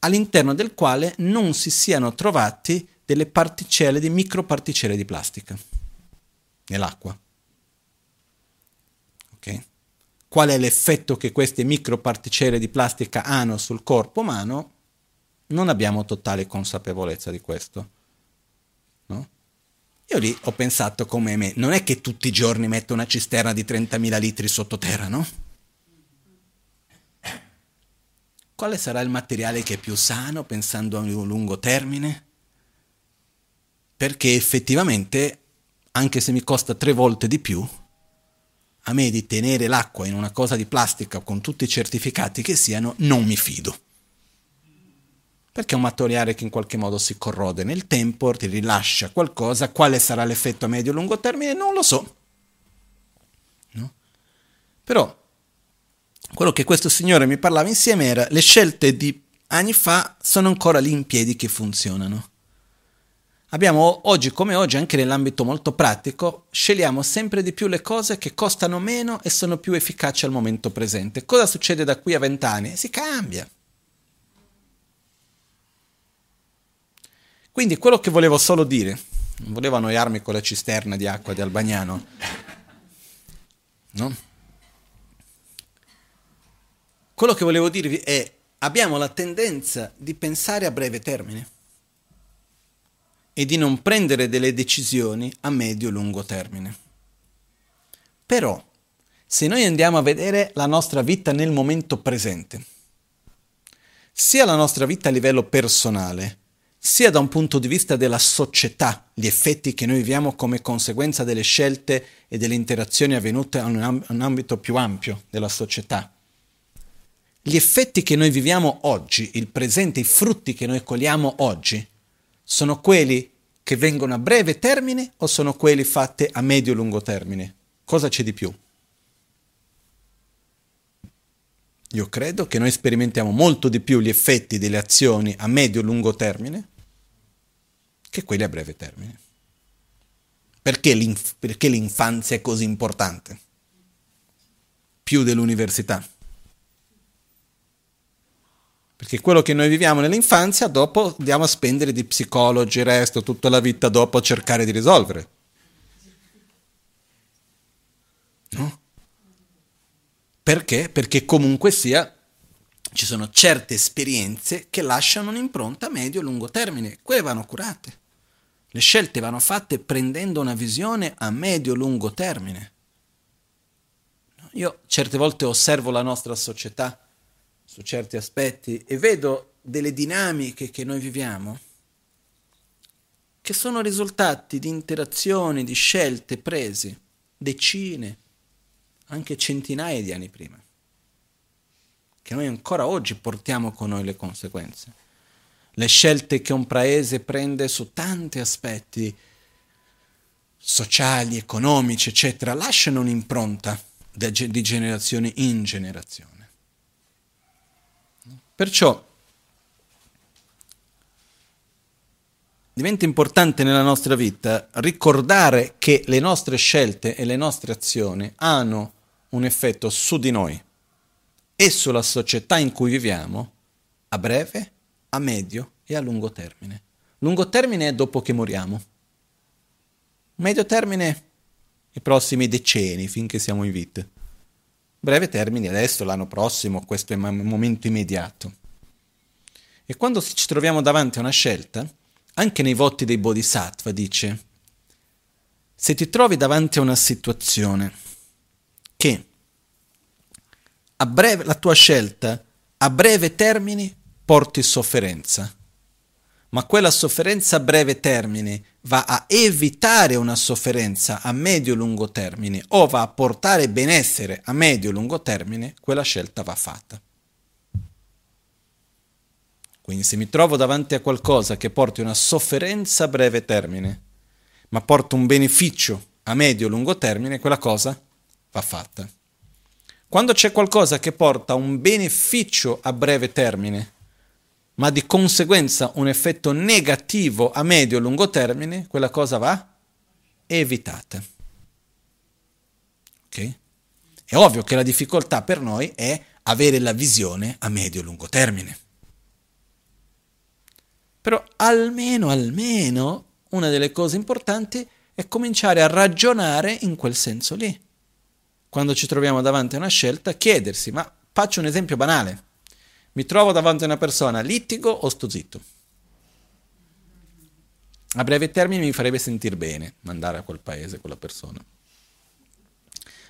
all'interno del quale non si siano trovati delle particelle, di microparticelle di plastica nell'acqua. Okay? Qual è l'effetto che queste microparticelle di plastica hanno sul corpo umano? Non abbiamo totale consapevolezza di questo. No? Io lì ho pensato come me, non è che tutti i giorni metto una cisterna di 30.000 litri sottoterra, no? Quale sarà il materiale che è più sano pensando a un lungo termine? perché effettivamente anche se mi costa tre volte di più, a me di tenere l'acqua in una cosa di plastica con tutti i certificati che siano, non mi fido. Perché è un materiale che in qualche modo si corrode nel tempo, ti rilascia qualcosa, quale sarà l'effetto a medio-lungo termine non lo so. No? Però quello che questo signore mi parlava insieme era le scelte di anni fa sono ancora lì in piedi che funzionano. Abbiamo oggi come oggi, anche nell'ambito molto pratico, scegliamo sempre di più le cose che costano meno e sono più efficaci al momento presente. Cosa succede da qui a vent'anni? Si cambia. Quindi quello che volevo solo dire, non volevo annoiarmi con la cisterna di acqua di Albagnano, no? Quello che volevo dirvi è abbiamo la tendenza di pensare a breve termine e di non prendere delle decisioni a medio-lungo termine. Però, se noi andiamo a vedere la nostra vita nel momento presente, sia la nostra vita a livello personale, sia da un punto di vista della società, gli effetti che noi viviamo come conseguenza delle scelte e delle interazioni avvenute in un ambito più ampio della società. Gli effetti che noi viviamo oggi, il presente, i frutti che noi cogliamo oggi, sono quelli che vengono a breve termine o sono quelli fatti a medio-lungo termine? Cosa c'è di più? Io credo che noi sperimentiamo molto di più gli effetti delle azioni a medio-lungo termine che quelli a breve termine. Perché, l'inf- perché l'infanzia è così importante? Più dell'università. Perché quello che noi viviamo nell'infanzia, dopo andiamo a spendere di psicologi, il resto, tutta la vita dopo a cercare di risolvere. No? Perché? Perché comunque sia ci sono certe esperienze che lasciano un'impronta a medio-lungo termine, quelle vanno curate. Le scelte vanno fatte prendendo una visione a medio-lungo termine. Io certe volte osservo la nostra società su certi aspetti e vedo delle dinamiche che noi viviamo che sono risultati di interazioni, di scelte prese decine, anche centinaia di anni prima, che noi ancora oggi portiamo con noi le conseguenze. Le scelte che un paese prende su tanti aspetti sociali, economici, eccetera, lasciano un'impronta di generazione in generazione. Perciò diventa importante nella nostra vita ricordare che le nostre scelte e le nostre azioni hanno un effetto su di noi e sulla società in cui viviamo a breve, a medio e a lungo termine. Lungo termine è dopo che moriamo. Medio termine i prossimi decenni finché siamo in vita breve termine, adesso, l'anno prossimo, questo è il momento immediato. E quando ci troviamo davanti a una scelta, anche nei voti dei Bodhisattva dice, se ti trovi davanti a una situazione che a breve, la tua scelta a breve termine porti sofferenza, ma quella sofferenza a breve termine va a evitare una sofferenza a medio-lungo termine o va a portare benessere a medio-lungo termine, quella scelta va fatta. Quindi se mi trovo davanti a qualcosa che porti una sofferenza a breve termine, ma porta un beneficio a medio-lungo termine, quella cosa va fatta. Quando c'è qualcosa che porta un beneficio a breve termine, ma di conseguenza un effetto negativo a medio e lungo termine, quella cosa va evitata. Ok? È ovvio che la difficoltà per noi è avere la visione a medio e lungo termine. Però almeno, almeno, una delle cose importanti è cominciare a ragionare in quel senso lì. Quando ci troviamo davanti a una scelta, chiedersi, ma faccio un esempio banale mi trovo davanti a una persona, litigo o sto zitto? A breve termine mi farebbe sentire bene mandare a quel paese quella persona.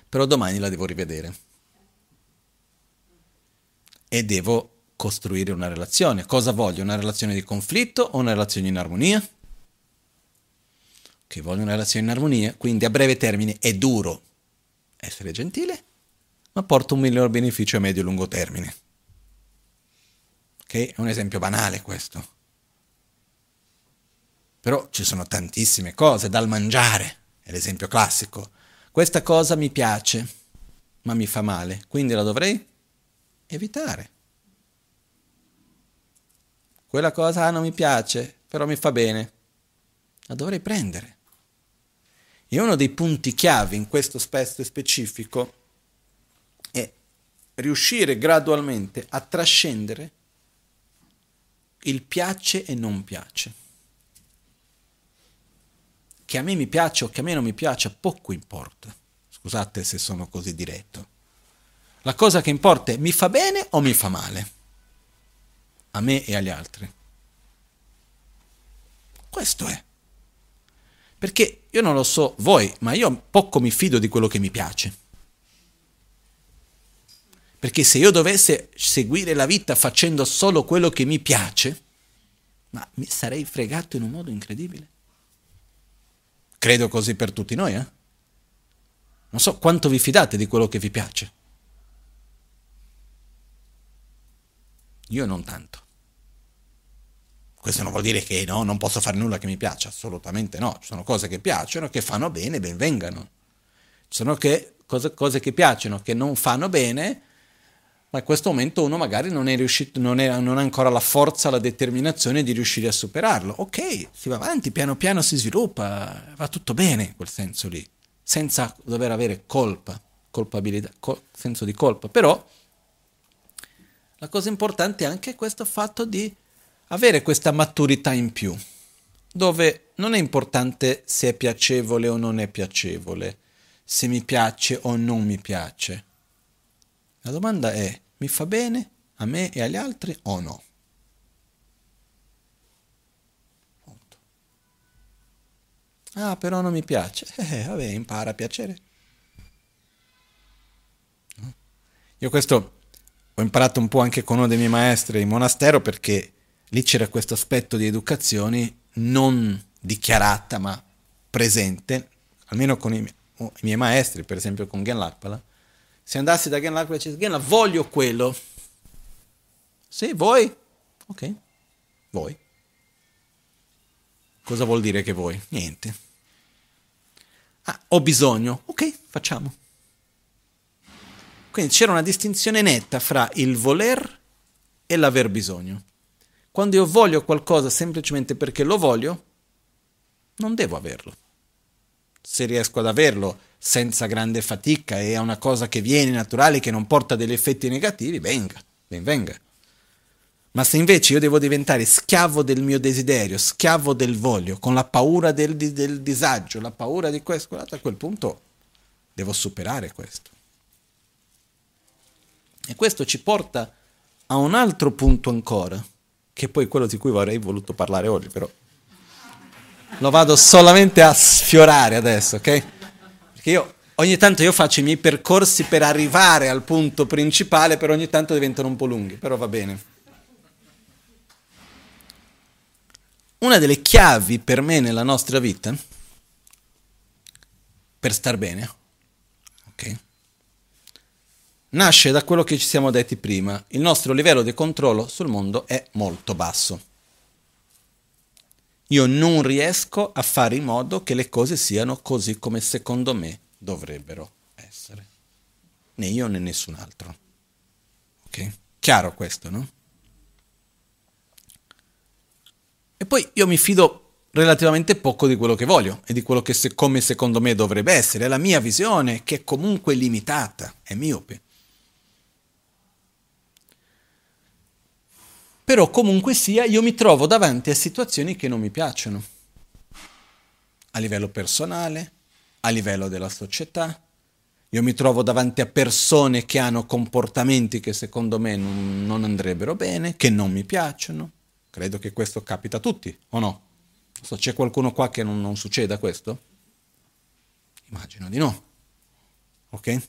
Però domani la devo rivedere. E devo costruire una relazione. Cosa voglio? Una relazione di conflitto o una relazione in armonia? Che vogliono una relazione in armonia, quindi a breve termine è duro essere gentile, ma porta un miglior beneficio a medio e lungo termine. Ok? È un esempio banale questo. Però ci sono tantissime cose dal mangiare, è l'esempio classico. Questa cosa mi piace, ma mi fa male, quindi la dovrei evitare. Quella cosa ah, non mi piace, però mi fa bene, la dovrei prendere. E uno dei punti chiave in questo aspetto specifico è riuscire gradualmente a trascendere il piace e non piace. Che a me mi piace o che a me non mi piace, poco importa. Scusate se sono così diretto. La cosa che importa è mi fa bene o mi fa male? A me e agli altri. Questo è. Perché io non lo so voi, ma io poco mi fido di quello che mi piace. Perché se io dovessi seguire la vita facendo solo quello che mi piace, ma mi sarei fregato in un modo incredibile. Credo così per tutti noi, eh? Non so quanto vi fidate di quello che vi piace. Io non tanto. Questo non vuol dire che no, non posso fare nulla che mi piace, assolutamente no. Ci sono cose che piacciono, che fanno bene, ben vengano. Ci sono che, cose, cose che piacciono, che non fanno bene, ma in questo momento uno magari non è riuscito, non, è, non ha ancora la forza, la determinazione di riuscire a superarlo. Ok, si va avanti, piano piano si sviluppa, va tutto bene in quel senso lì, senza dover avere colpa, colpabilità, col, senso di colpa. Però la cosa importante è anche questo fatto di avere questa maturità in più, dove non è importante se è piacevole o non è piacevole, se mi piace o non mi piace. La domanda è, mi fa bene a me e agli altri o no? Ah, però non mi piace. Eh, vabbè, impara a piacere. Io questo ho imparato un po' anche con uno dei miei maestri in monastero perché lì c'era questo aspetto di educazione non dichiarata ma presente, almeno con i, miei, i miei maestri, per esempio con Gen Lakpala. Se andassi da Gen Lakpala e dicessi Gen voglio quello. Sì, vuoi? Ok, vuoi. Cosa vuol dire che vuoi? Niente. Ah, ho bisogno. Ok, facciamo. Quindi c'era una distinzione netta fra il voler e l'aver bisogno. Quando io voglio qualcosa semplicemente perché lo voglio, non devo averlo. Se riesco ad averlo senza grande fatica e è una cosa che viene naturale, che non porta degli effetti negativi, venga, ben venga. Ma se invece io devo diventare schiavo del mio desiderio, schiavo del voglio, con la paura del, del disagio, la paura di questo, a quel punto devo superare questo. E questo ci porta a un altro punto ancora, che è poi quello di cui avrei voluto parlare oggi, però lo vado solamente a sfiorare adesso, ok? Perché io ogni tanto io faccio i miei percorsi per arrivare al punto principale, però ogni tanto diventano un po' lunghi, però va bene. Una delle chiavi per me nella nostra vita, per star bene, ok? nasce da quello che ci siamo detti prima. Il nostro livello di controllo sul mondo è molto basso. Io non riesco a fare in modo che le cose siano così come secondo me dovrebbero essere. Né io né nessun altro. Ok? Chiaro questo, no? E poi io mi fido relativamente poco di quello che voglio e di quello che se, come secondo me dovrebbe essere. È la mia visione che è comunque limitata, è miope. Però comunque sia io mi trovo davanti a situazioni che non mi piacciono, a livello personale, a livello della società. Io mi trovo davanti a persone che hanno comportamenti che secondo me non, non andrebbero bene, che non mi piacciono. Credo che questo capita a tutti, o no? So, c'è qualcuno qua che non, non succeda questo? Immagino di no. Ok?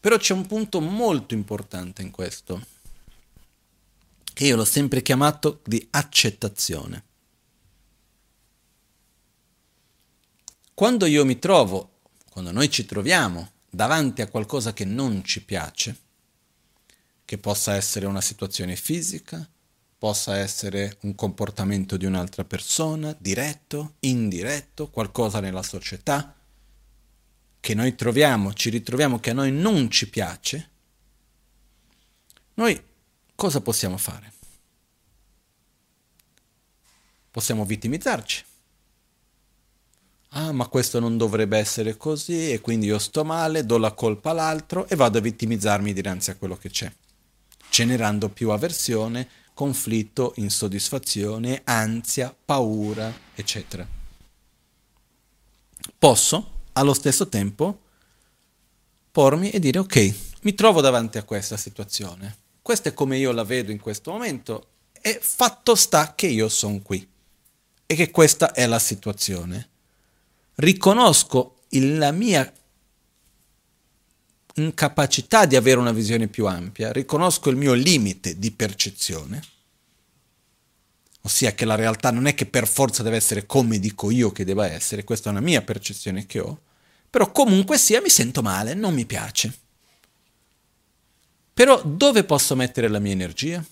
Però c'è un punto molto importante in questo che io l'ho sempre chiamato di accettazione. Quando io mi trovo, quando noi ci troviamo davanti a qualcosa che non ci piace, che possa essere una situazione fisica, possa essere un comportamento di un'altra persona, diretto, indiretto, qualcosa nella società, che noi troviamo, ci ritroviamo che a noi non ci piace, noi cosa possiamo fare? Possiamo vittimizzarci. Ah, ma questo non dovrebbe essere così e quindi io sto male, do la colpa all'altro e vado a vittimizzarmi dinanzi a quello che c'è, generando più avversione, conflitto, insoddisfazione, ansia, paura, eccetera. Posso allo stesso tempo pormi e dire ok, mi trovo davanti a questa situazione, questa è come io la vedo in questo momento. E fatto sta che io sono qui. E che questa è la situazione. Riconosco il, la mia incapacità di avere una visione più ampia, riconosco il mio limite di percezione, ossia che la realtà non è che per forza deve essere come dico io che debba essere, questa è una mia percezione che ho, però comunque sia mi sento male, non mi piace. Però dove posso mettere la mia energia?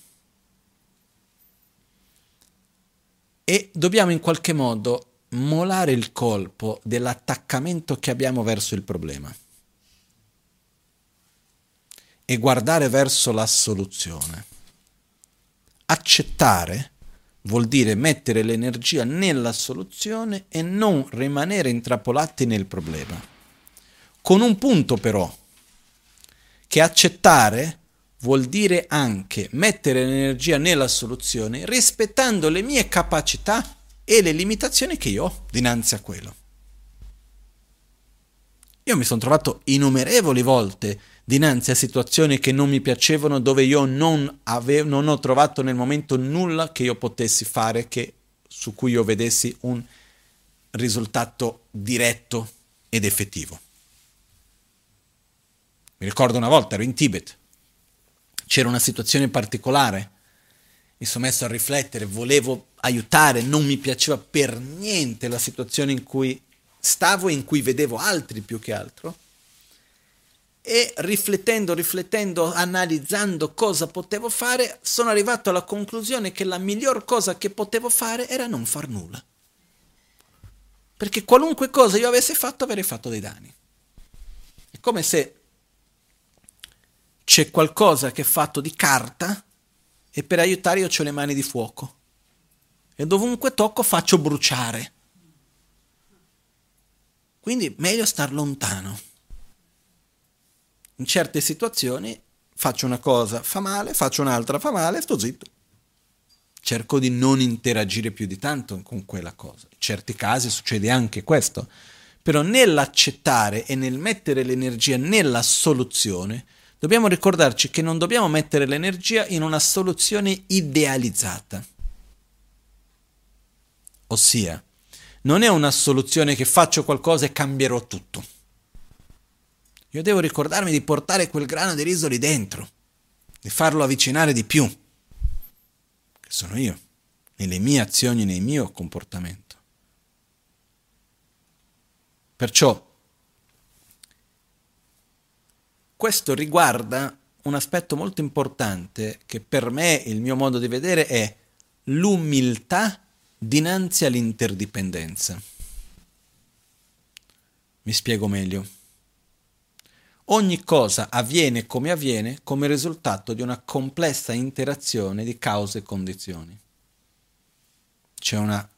E dobbiamo in qualche modo molare il colpo dell'attaccamento che abbiamo verso il problema e guardare verso la soluzione. Accettare vuol dire mettere l'energia nella soluzione e non rimanere intrappolati nel problema. Con un punto però, che accettare vuol dire anche mettere l'energia nella soluzione rispettando le mie capacità e le limitazioni che io ho dinanzi a quello. Io mi sono trovato innumerevoli volte dinanzi a situazioni che non mi piacevano, dove io non, avevo, non ho trovato nel momento nulla che io potessi fare, che, su cui io vedessi un risultato diretto ed effettivo. Mi ricordo una volta, ero in Tibet, c'era una situazione particolare, mi sono messo a riflettere, volevo aiutare, non mi piaceva per niente la situazione in cui stavo e in cui vedevo altri più che altro e riflettendo, riflettendo, analizzando cosa potevo fare, sono arrivato alla conclusione che la miglior cosa che potevo fare era non far nulla. Perché qualunque cosa io avessi fatto avrei fatto dei danni. È come se c'è qualcosa che è fatto di carta e per aiutare io ho le mani di fuoco. E dovunque tocco faccio bruciare. Quindi meglio star lontano in certe situazioni faccio una cosa, fa male, faccio un'altra, fa male, sto zitto. Cerco di non interagire più di tanto con quella cosa. In certi casi succede anche questo. Però nell'accettare e nel mettere l'energia nella soluzione, dobbiamo ricordarci che non dobbiamo mettere l'energia in una soluzione idealizzata. Ossia, non è una soluzione che faccio qualcosa e cambierò tutto io devo ricordarmi di portare quel grano di riso lì dentro, di farlo avvicinare di più, che sono io, nelle mie azioni, nel mio comportamento. Perciò questo riguarda un aspetto molto importante che per me, il mio modo di vedere, è l'umiltà dinanzi all'interdipendenza. Mi spiego meglio. Ogni cosa avviene come avviene come risultato di una complessa interazione di cause e condizioni. C'è una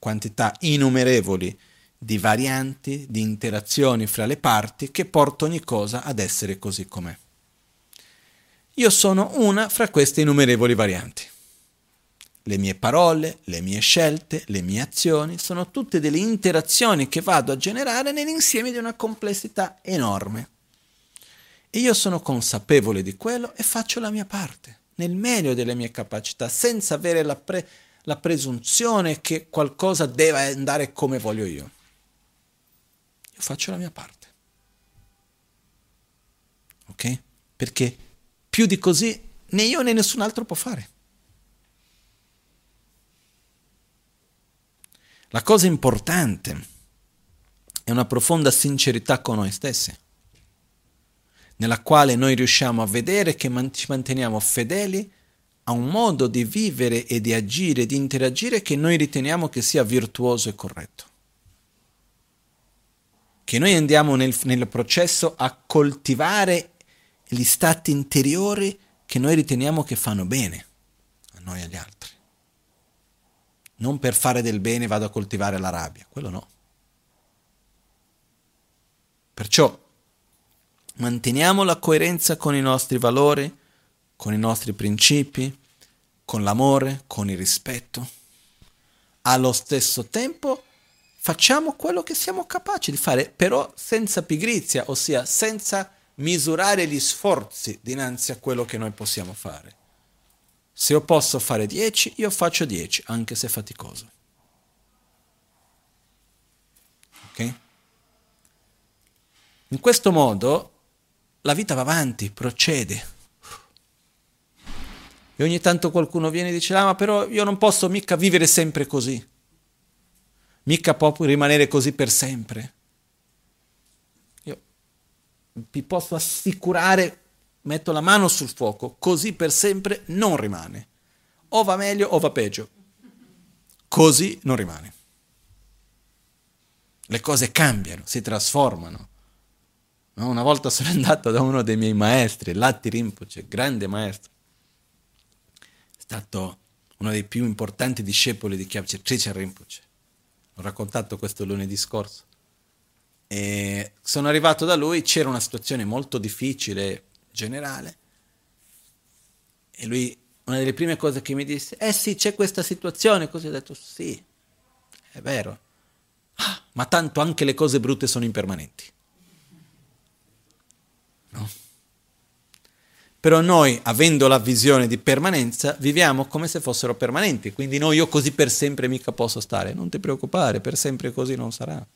quantità innumerevoli di varianti, di interazioni fra le parti che portano ogni cosa ad essere così com'è. Io sono una fra queste innumerevoli varianti. Le mie parole, le mie scelte, le mie azioni sono tutte delle interazioni che vado a generare nell'insieme di una complessità enorme. E io sono consapevole di quello e faccio la mia parte, nel meglio delle mie capacità, senza avere la, pre- la presunzione che qualcosa deve andare come voglio io. Io faccio la mia parte. Ok? Perché più di così né io né nessun altro può fare. La cosa importante è una profonda sincerità con noi stessi, nella quale noi riusciamo a vedere che ci manteniamo fedeli a un modo di vivere e di agire, di interagire che noi riteniamo che sia virtuoso e corretto. Che noi andiamo nel, nel processo a coltivare gli stati interiori che noi riteniamo che fanno bene a noi e agli altri. Non per fare del bene vado a coltivare la rabbia, quello no. Perciò manteniamo la coerenza con i nostri valori, con i nostri principi, con l'amore, con il rispetto. Allo stesso tempo facciamo quello che siamo capaci di fare, però senza pigrizia, ossia senza misurare gli sforzi dinanzi a quello che noi possiamo fare. Se io posso fare 10, io faccio 10, anche se faticoso. Ok? In questo modo la vita va avanti, procede. E ogni tanto qualcuno viene e dice, ah ma però io non posso mica vivere sempre così. Mica può rimanere così per sempre. Io vi posso assicurare, metto la mano sul fuoco, così per sempre non rimane. O va meglio o va peggio. Così non rimane. Le cose cambiano, si trasformano. No, una volta sono andato da uno dei miei maestri, Latti Rinpoche, grande maestro. È stato uno dei più importanti discepoli di Kyabche Tricha Rinpoche. Ho raccontato questo lunedì scorso. E sono arrivato da lui, c'era una situazione molto difficile, generale. E lui, una delle prime cose che mi disse, eh sì, c'è questa situazione. Così ho detto, sì, è vero. Ah, ma tanto anche le cose brutte sono impermanenti. No? Però noi, avendo la visione di permanenza, viviamo come se fossero permanenti. Quindi noi io così per sempre mica posso stare. Non ti preoccupare, per sempre così non sarà.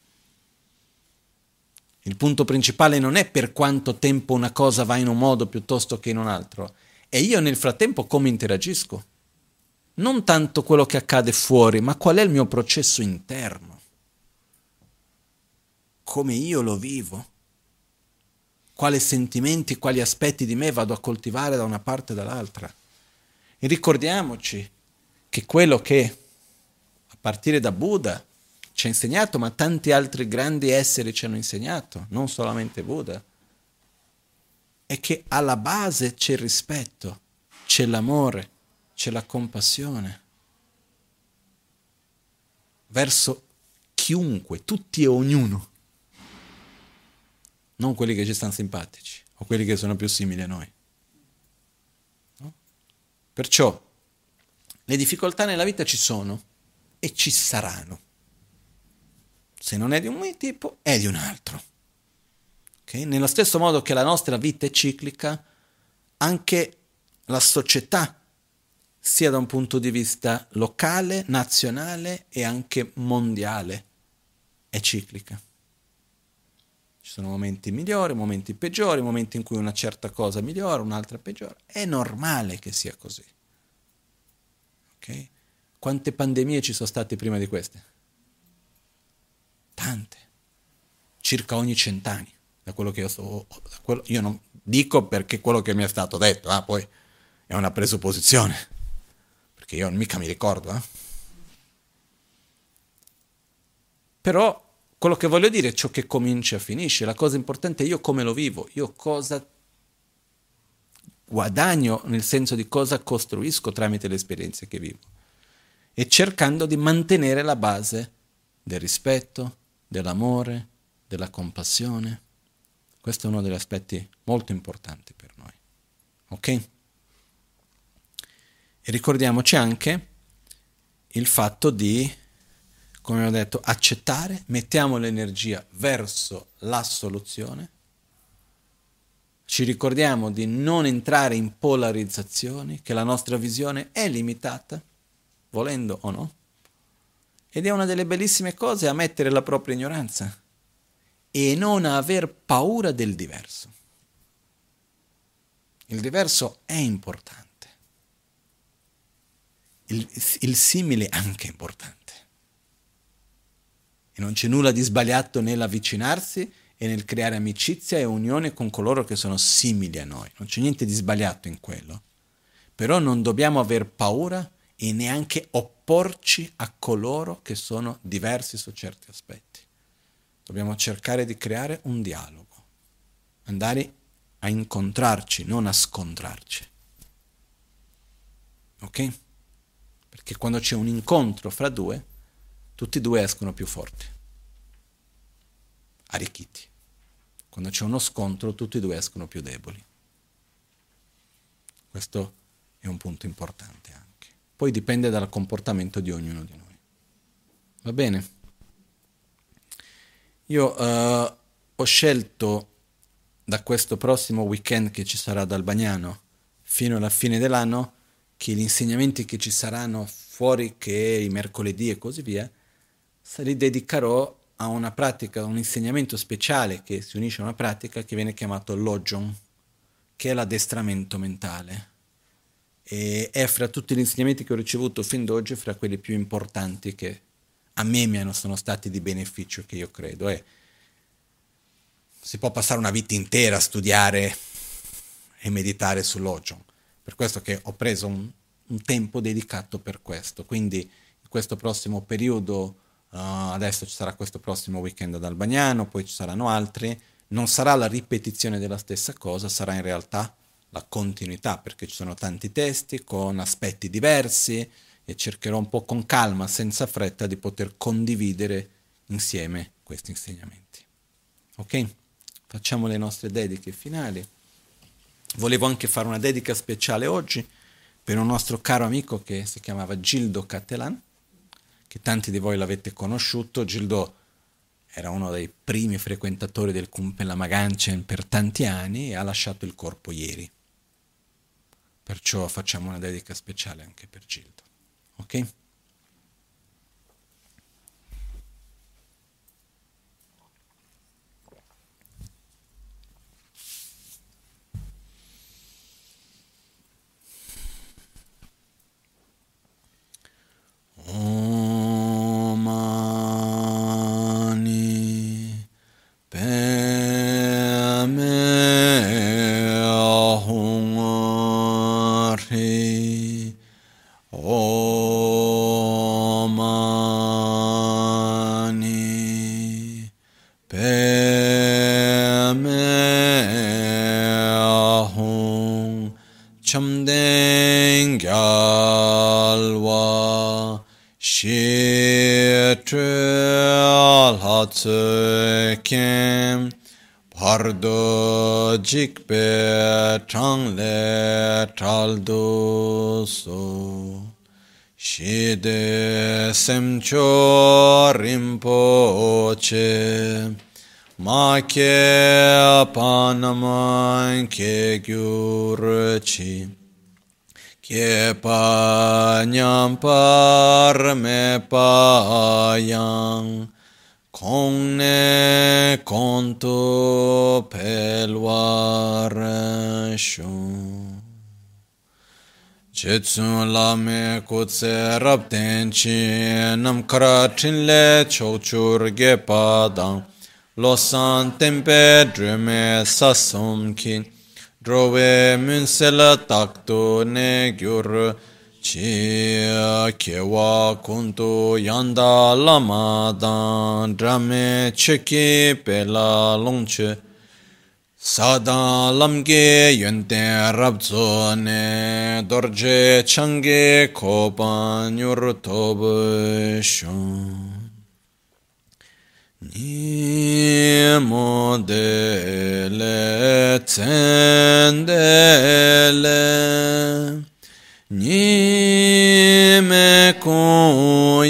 Il punto principale non è per quanto tempo una cosa va in un modo piuttosto che in un altro, è io nel frattempo come interagisco. Non tanto quello che accade fuori, ma qual è il mio processo interno. Come io lo vivo quali sentimenti, quali aspetti di me vado a coltivare da una parte e dall'altra. E ricordiamoci che quello che a partire da Buddha ci ha insegnato, ma tanti altri grandi esseri ci hanno insegnato, non solamente Buddha, è che alla base c'è il rispetto, c'è l'amore, c'è la compassione verso chiunque, tutti e ognuno non quelli che ci stanno simpatici o quelli che sono più simili a noi. No? Perciò le difficoltà nella vita ci sono e ci saranno. Se non è di un tipo, è di un altro. Okay? Nello stesso modo che la nostra vita è ciclica, anche la società, sia da un punto di vista locale, nazionale e anche mondiale, è ciclica. Ci sono momenti migliori, momenti peggiori, momenti in cui una certa cosa migliora, un'altra peggiore. È normale che sia così. Okay? Quante pandemie ci sono state prima di queste? Tante. Circa ogni cent'anni. Da quello che io sto... Quello, io non dico perché quello che mi è stato detto, ah, poi è una presupposizione. Perché io mica mi ricordo. Eh? Però quello che voglio dire è ciò che comincia finisce. La cosa importante è io come lo vivo, io cosa guadagno nel senso di cosa costruisco tramite le esperienze che vivo. E cercando di mantenere la base del rispetto, dell'amore, della compassione. Questo è uno degli aspetti molto importanti per noi. Ok? E ricordiamoci anche il fatto di come ho detto, accettare, mettiamo l'energia verso la soluzione, ci ricordiamo di non entrare in polarizzazioni, che la nostra visione è limitata, volendo o no, ed è una delle bellissime cose ammettere la propria ignoranza e non aver paura del diverso. Il diverso è importante, il, il simile è anche importante. E non c'è nulla di sbagliato nell'avvicinarsi e nel creare amicizia e unione con coloro che sono simili a noi. Non c'è niente di sbagliato in quello. Però non dobbiamo aver paura e neanche opporci a coloro che sono diversi su certi aspetti. Dobbiamo cercare di creare un dialogo, andare a incontrarci, non a scontrarci. Ok? Perché quando c'è un incontro fra due, tutti e due escono più forti, arricchiti. Quando c'è uno scontro, tutti e due escono più deboli. Questo è un punto importante anche. Poi dipende dal comportamento di ognuno di noi. Va bene? Io uh, ho scelto da questo prossimo weekend che ci sarà dal Bagnano fino alla fine dell'anno che gli insegnamenti che ci saranno fuori che i mercoledì e così via, li dedicherò a una pratica, un insegnamento speciale che si unisce a una pratica che viene chiamato Logion, che è l'addestramento mentale. E è fra tutti gli insegnamenti che ho ricevuto fin d'oggi, fra quelli più importanti che a me mi sono stati di beneficio, che io credo. E si può passare una vita intera a studiare e meditare sull'Ojon. Per questo che ho preso un, un tempo dedicato per questo. Quindi in questo prossimo periodo adesso ci sarà questo prossimo weekend ad Albagnano, poi ci saranno altri. Non sarà la ripetizione della stessa cosa, sarà in realtà la continuità, perché ci sono tanti testi con aspetti diversi e cercherò un po' con calma, senza fretta, di poter condividere insieme questi insegnamenti. Ok? Facciamo le nostre dediche finali. Volevo anche fare una dedica speciale oggi per un nostro caro amico che si chiamava Gildo Cattelan che tanti di voi l'avete conosciuto. Gildo era uno dei primi frequentatori del Kumpela Maganchen per tanti anni e ha lasciato il corpo ieri. Perciò facciamo una dedica speciale anche per Gildo. Ok? Pardo jikpe changle traldo so shide semcho rimpoche ma ke panaman ke gyurchi ke pa nyam par me pa yang Kongne konto pelwar shu. Chetsun lame kutse rabden chi nam kara chinle chochur ge padang. Losan tempe drume sasum ki. Drove munsela takto ne gyur chi kewa kuntu yanda lama dan drame Sādāṁ lāṁ kē yuñtē rāb tsō nē, dōrjē chāng kē kōpā nyur tōp shōng. Nī mō dē lē tsēn dē lē, Nī mē kō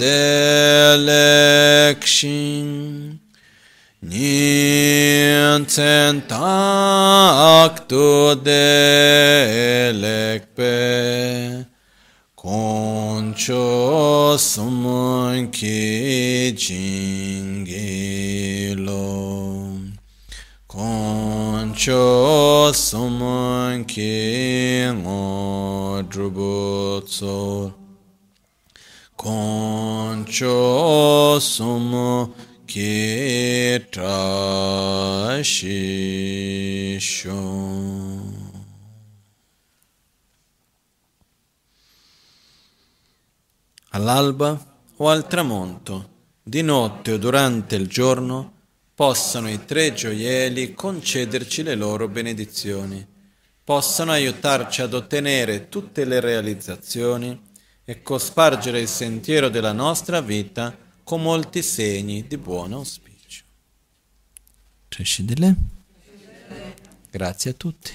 dē lē kshīng, sumun ki jingilo Concho sumun ki ngo drubu tso concho sumo ki trashisho. All'alba o al tramonto, di notte o durante il giorno, possano i tre gioielli concederci le loro benedizioni, possano aiutarci ad ottenere tutte le realizzazioni e cospargere il sentiero della nostra vita con molti segni di buon auspicio. Grazie a tutti.